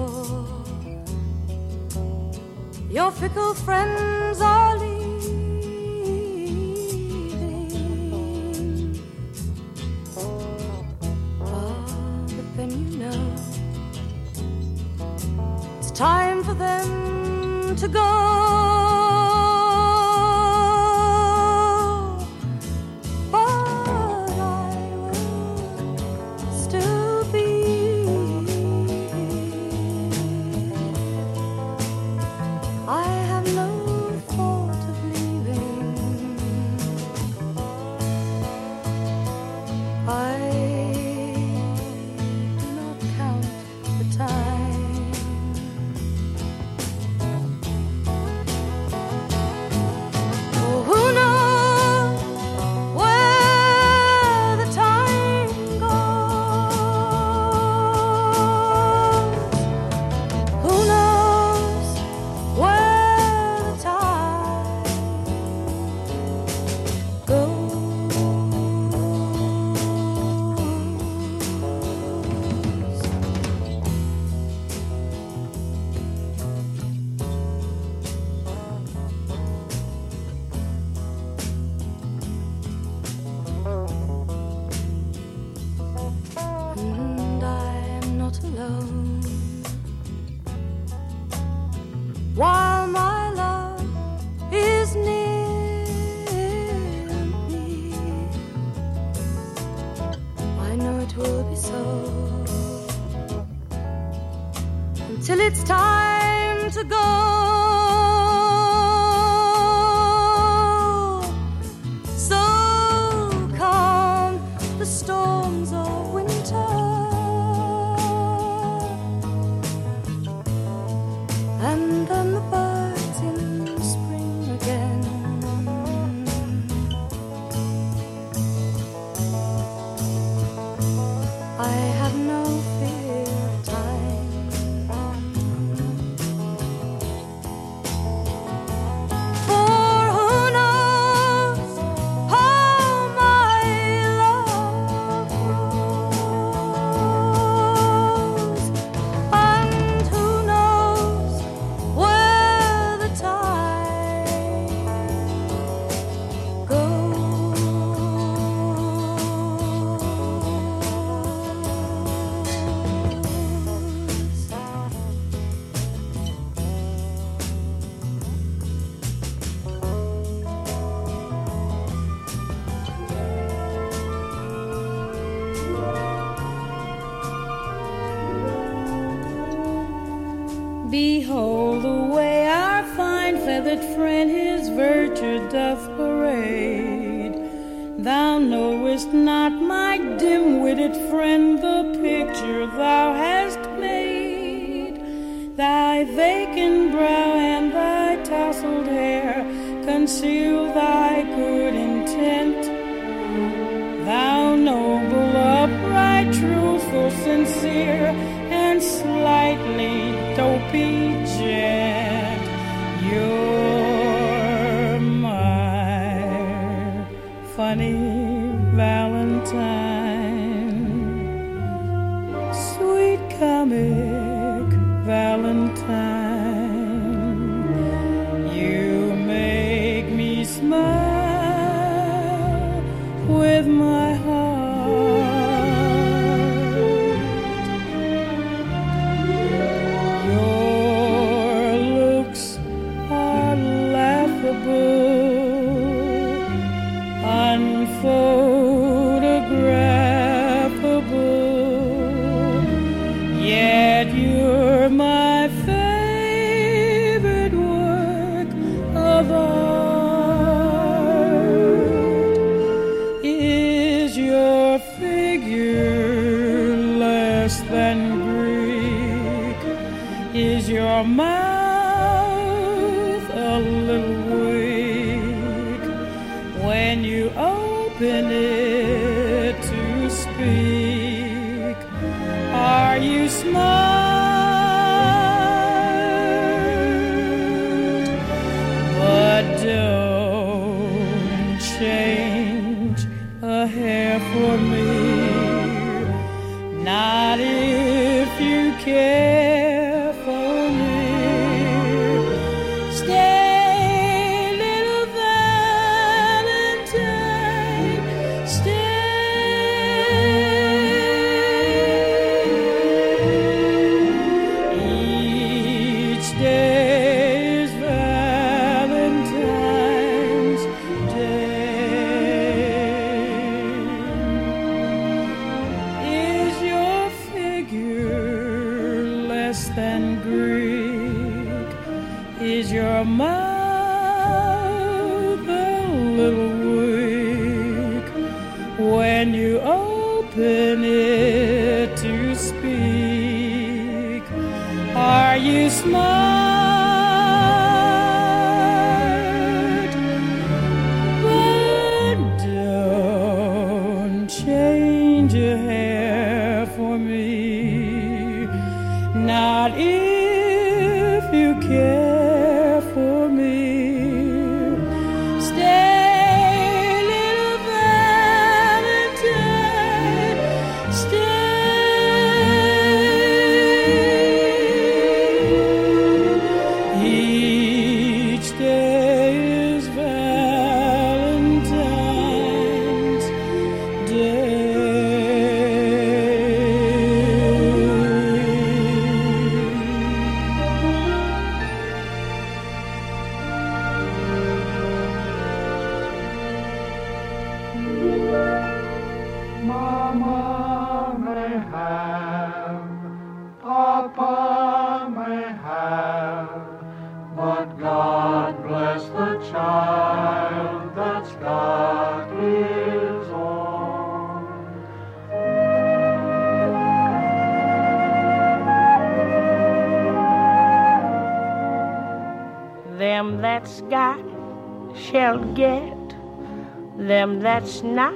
That's not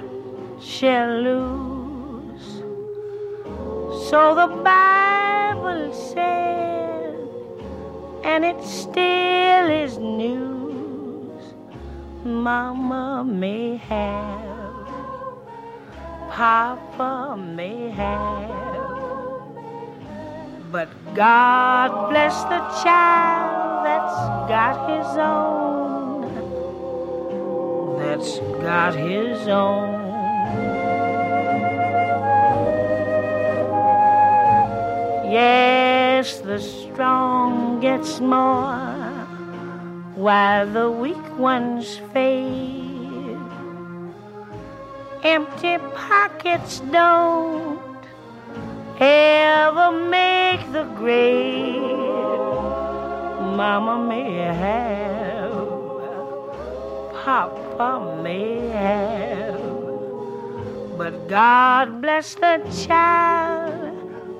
shall lose. So the Bible said, and it still is news. Mama may have, Papa may have, but God bless the child that's got his own, that's got his own. Yes, the strong gets more while the weak ones fade. Empty pockets don't ever make the grade. Mama may have, Papa may have, but God bless the child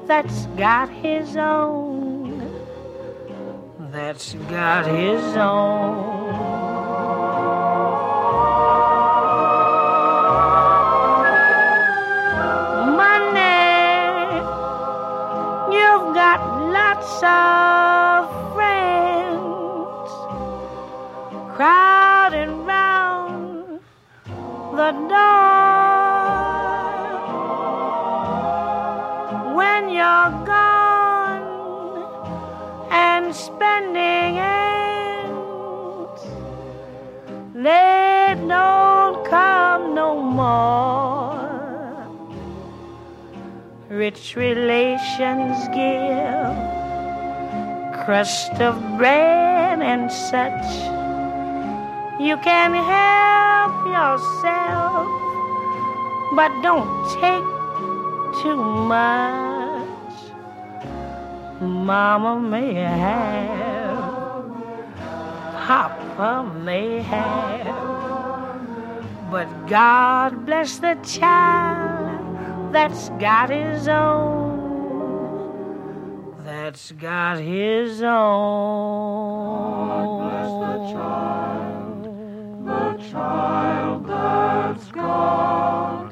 that's got his own, that's got his own. Money, you've got lots of door when you're gone and spending ends, they don't come no more. Rich relations give crust of bread and such. You can help yourself, but don't take too much. Mama may have, Papa may have, but God bless the child that's got his own, that's got his own. God bless the child, child that's gone.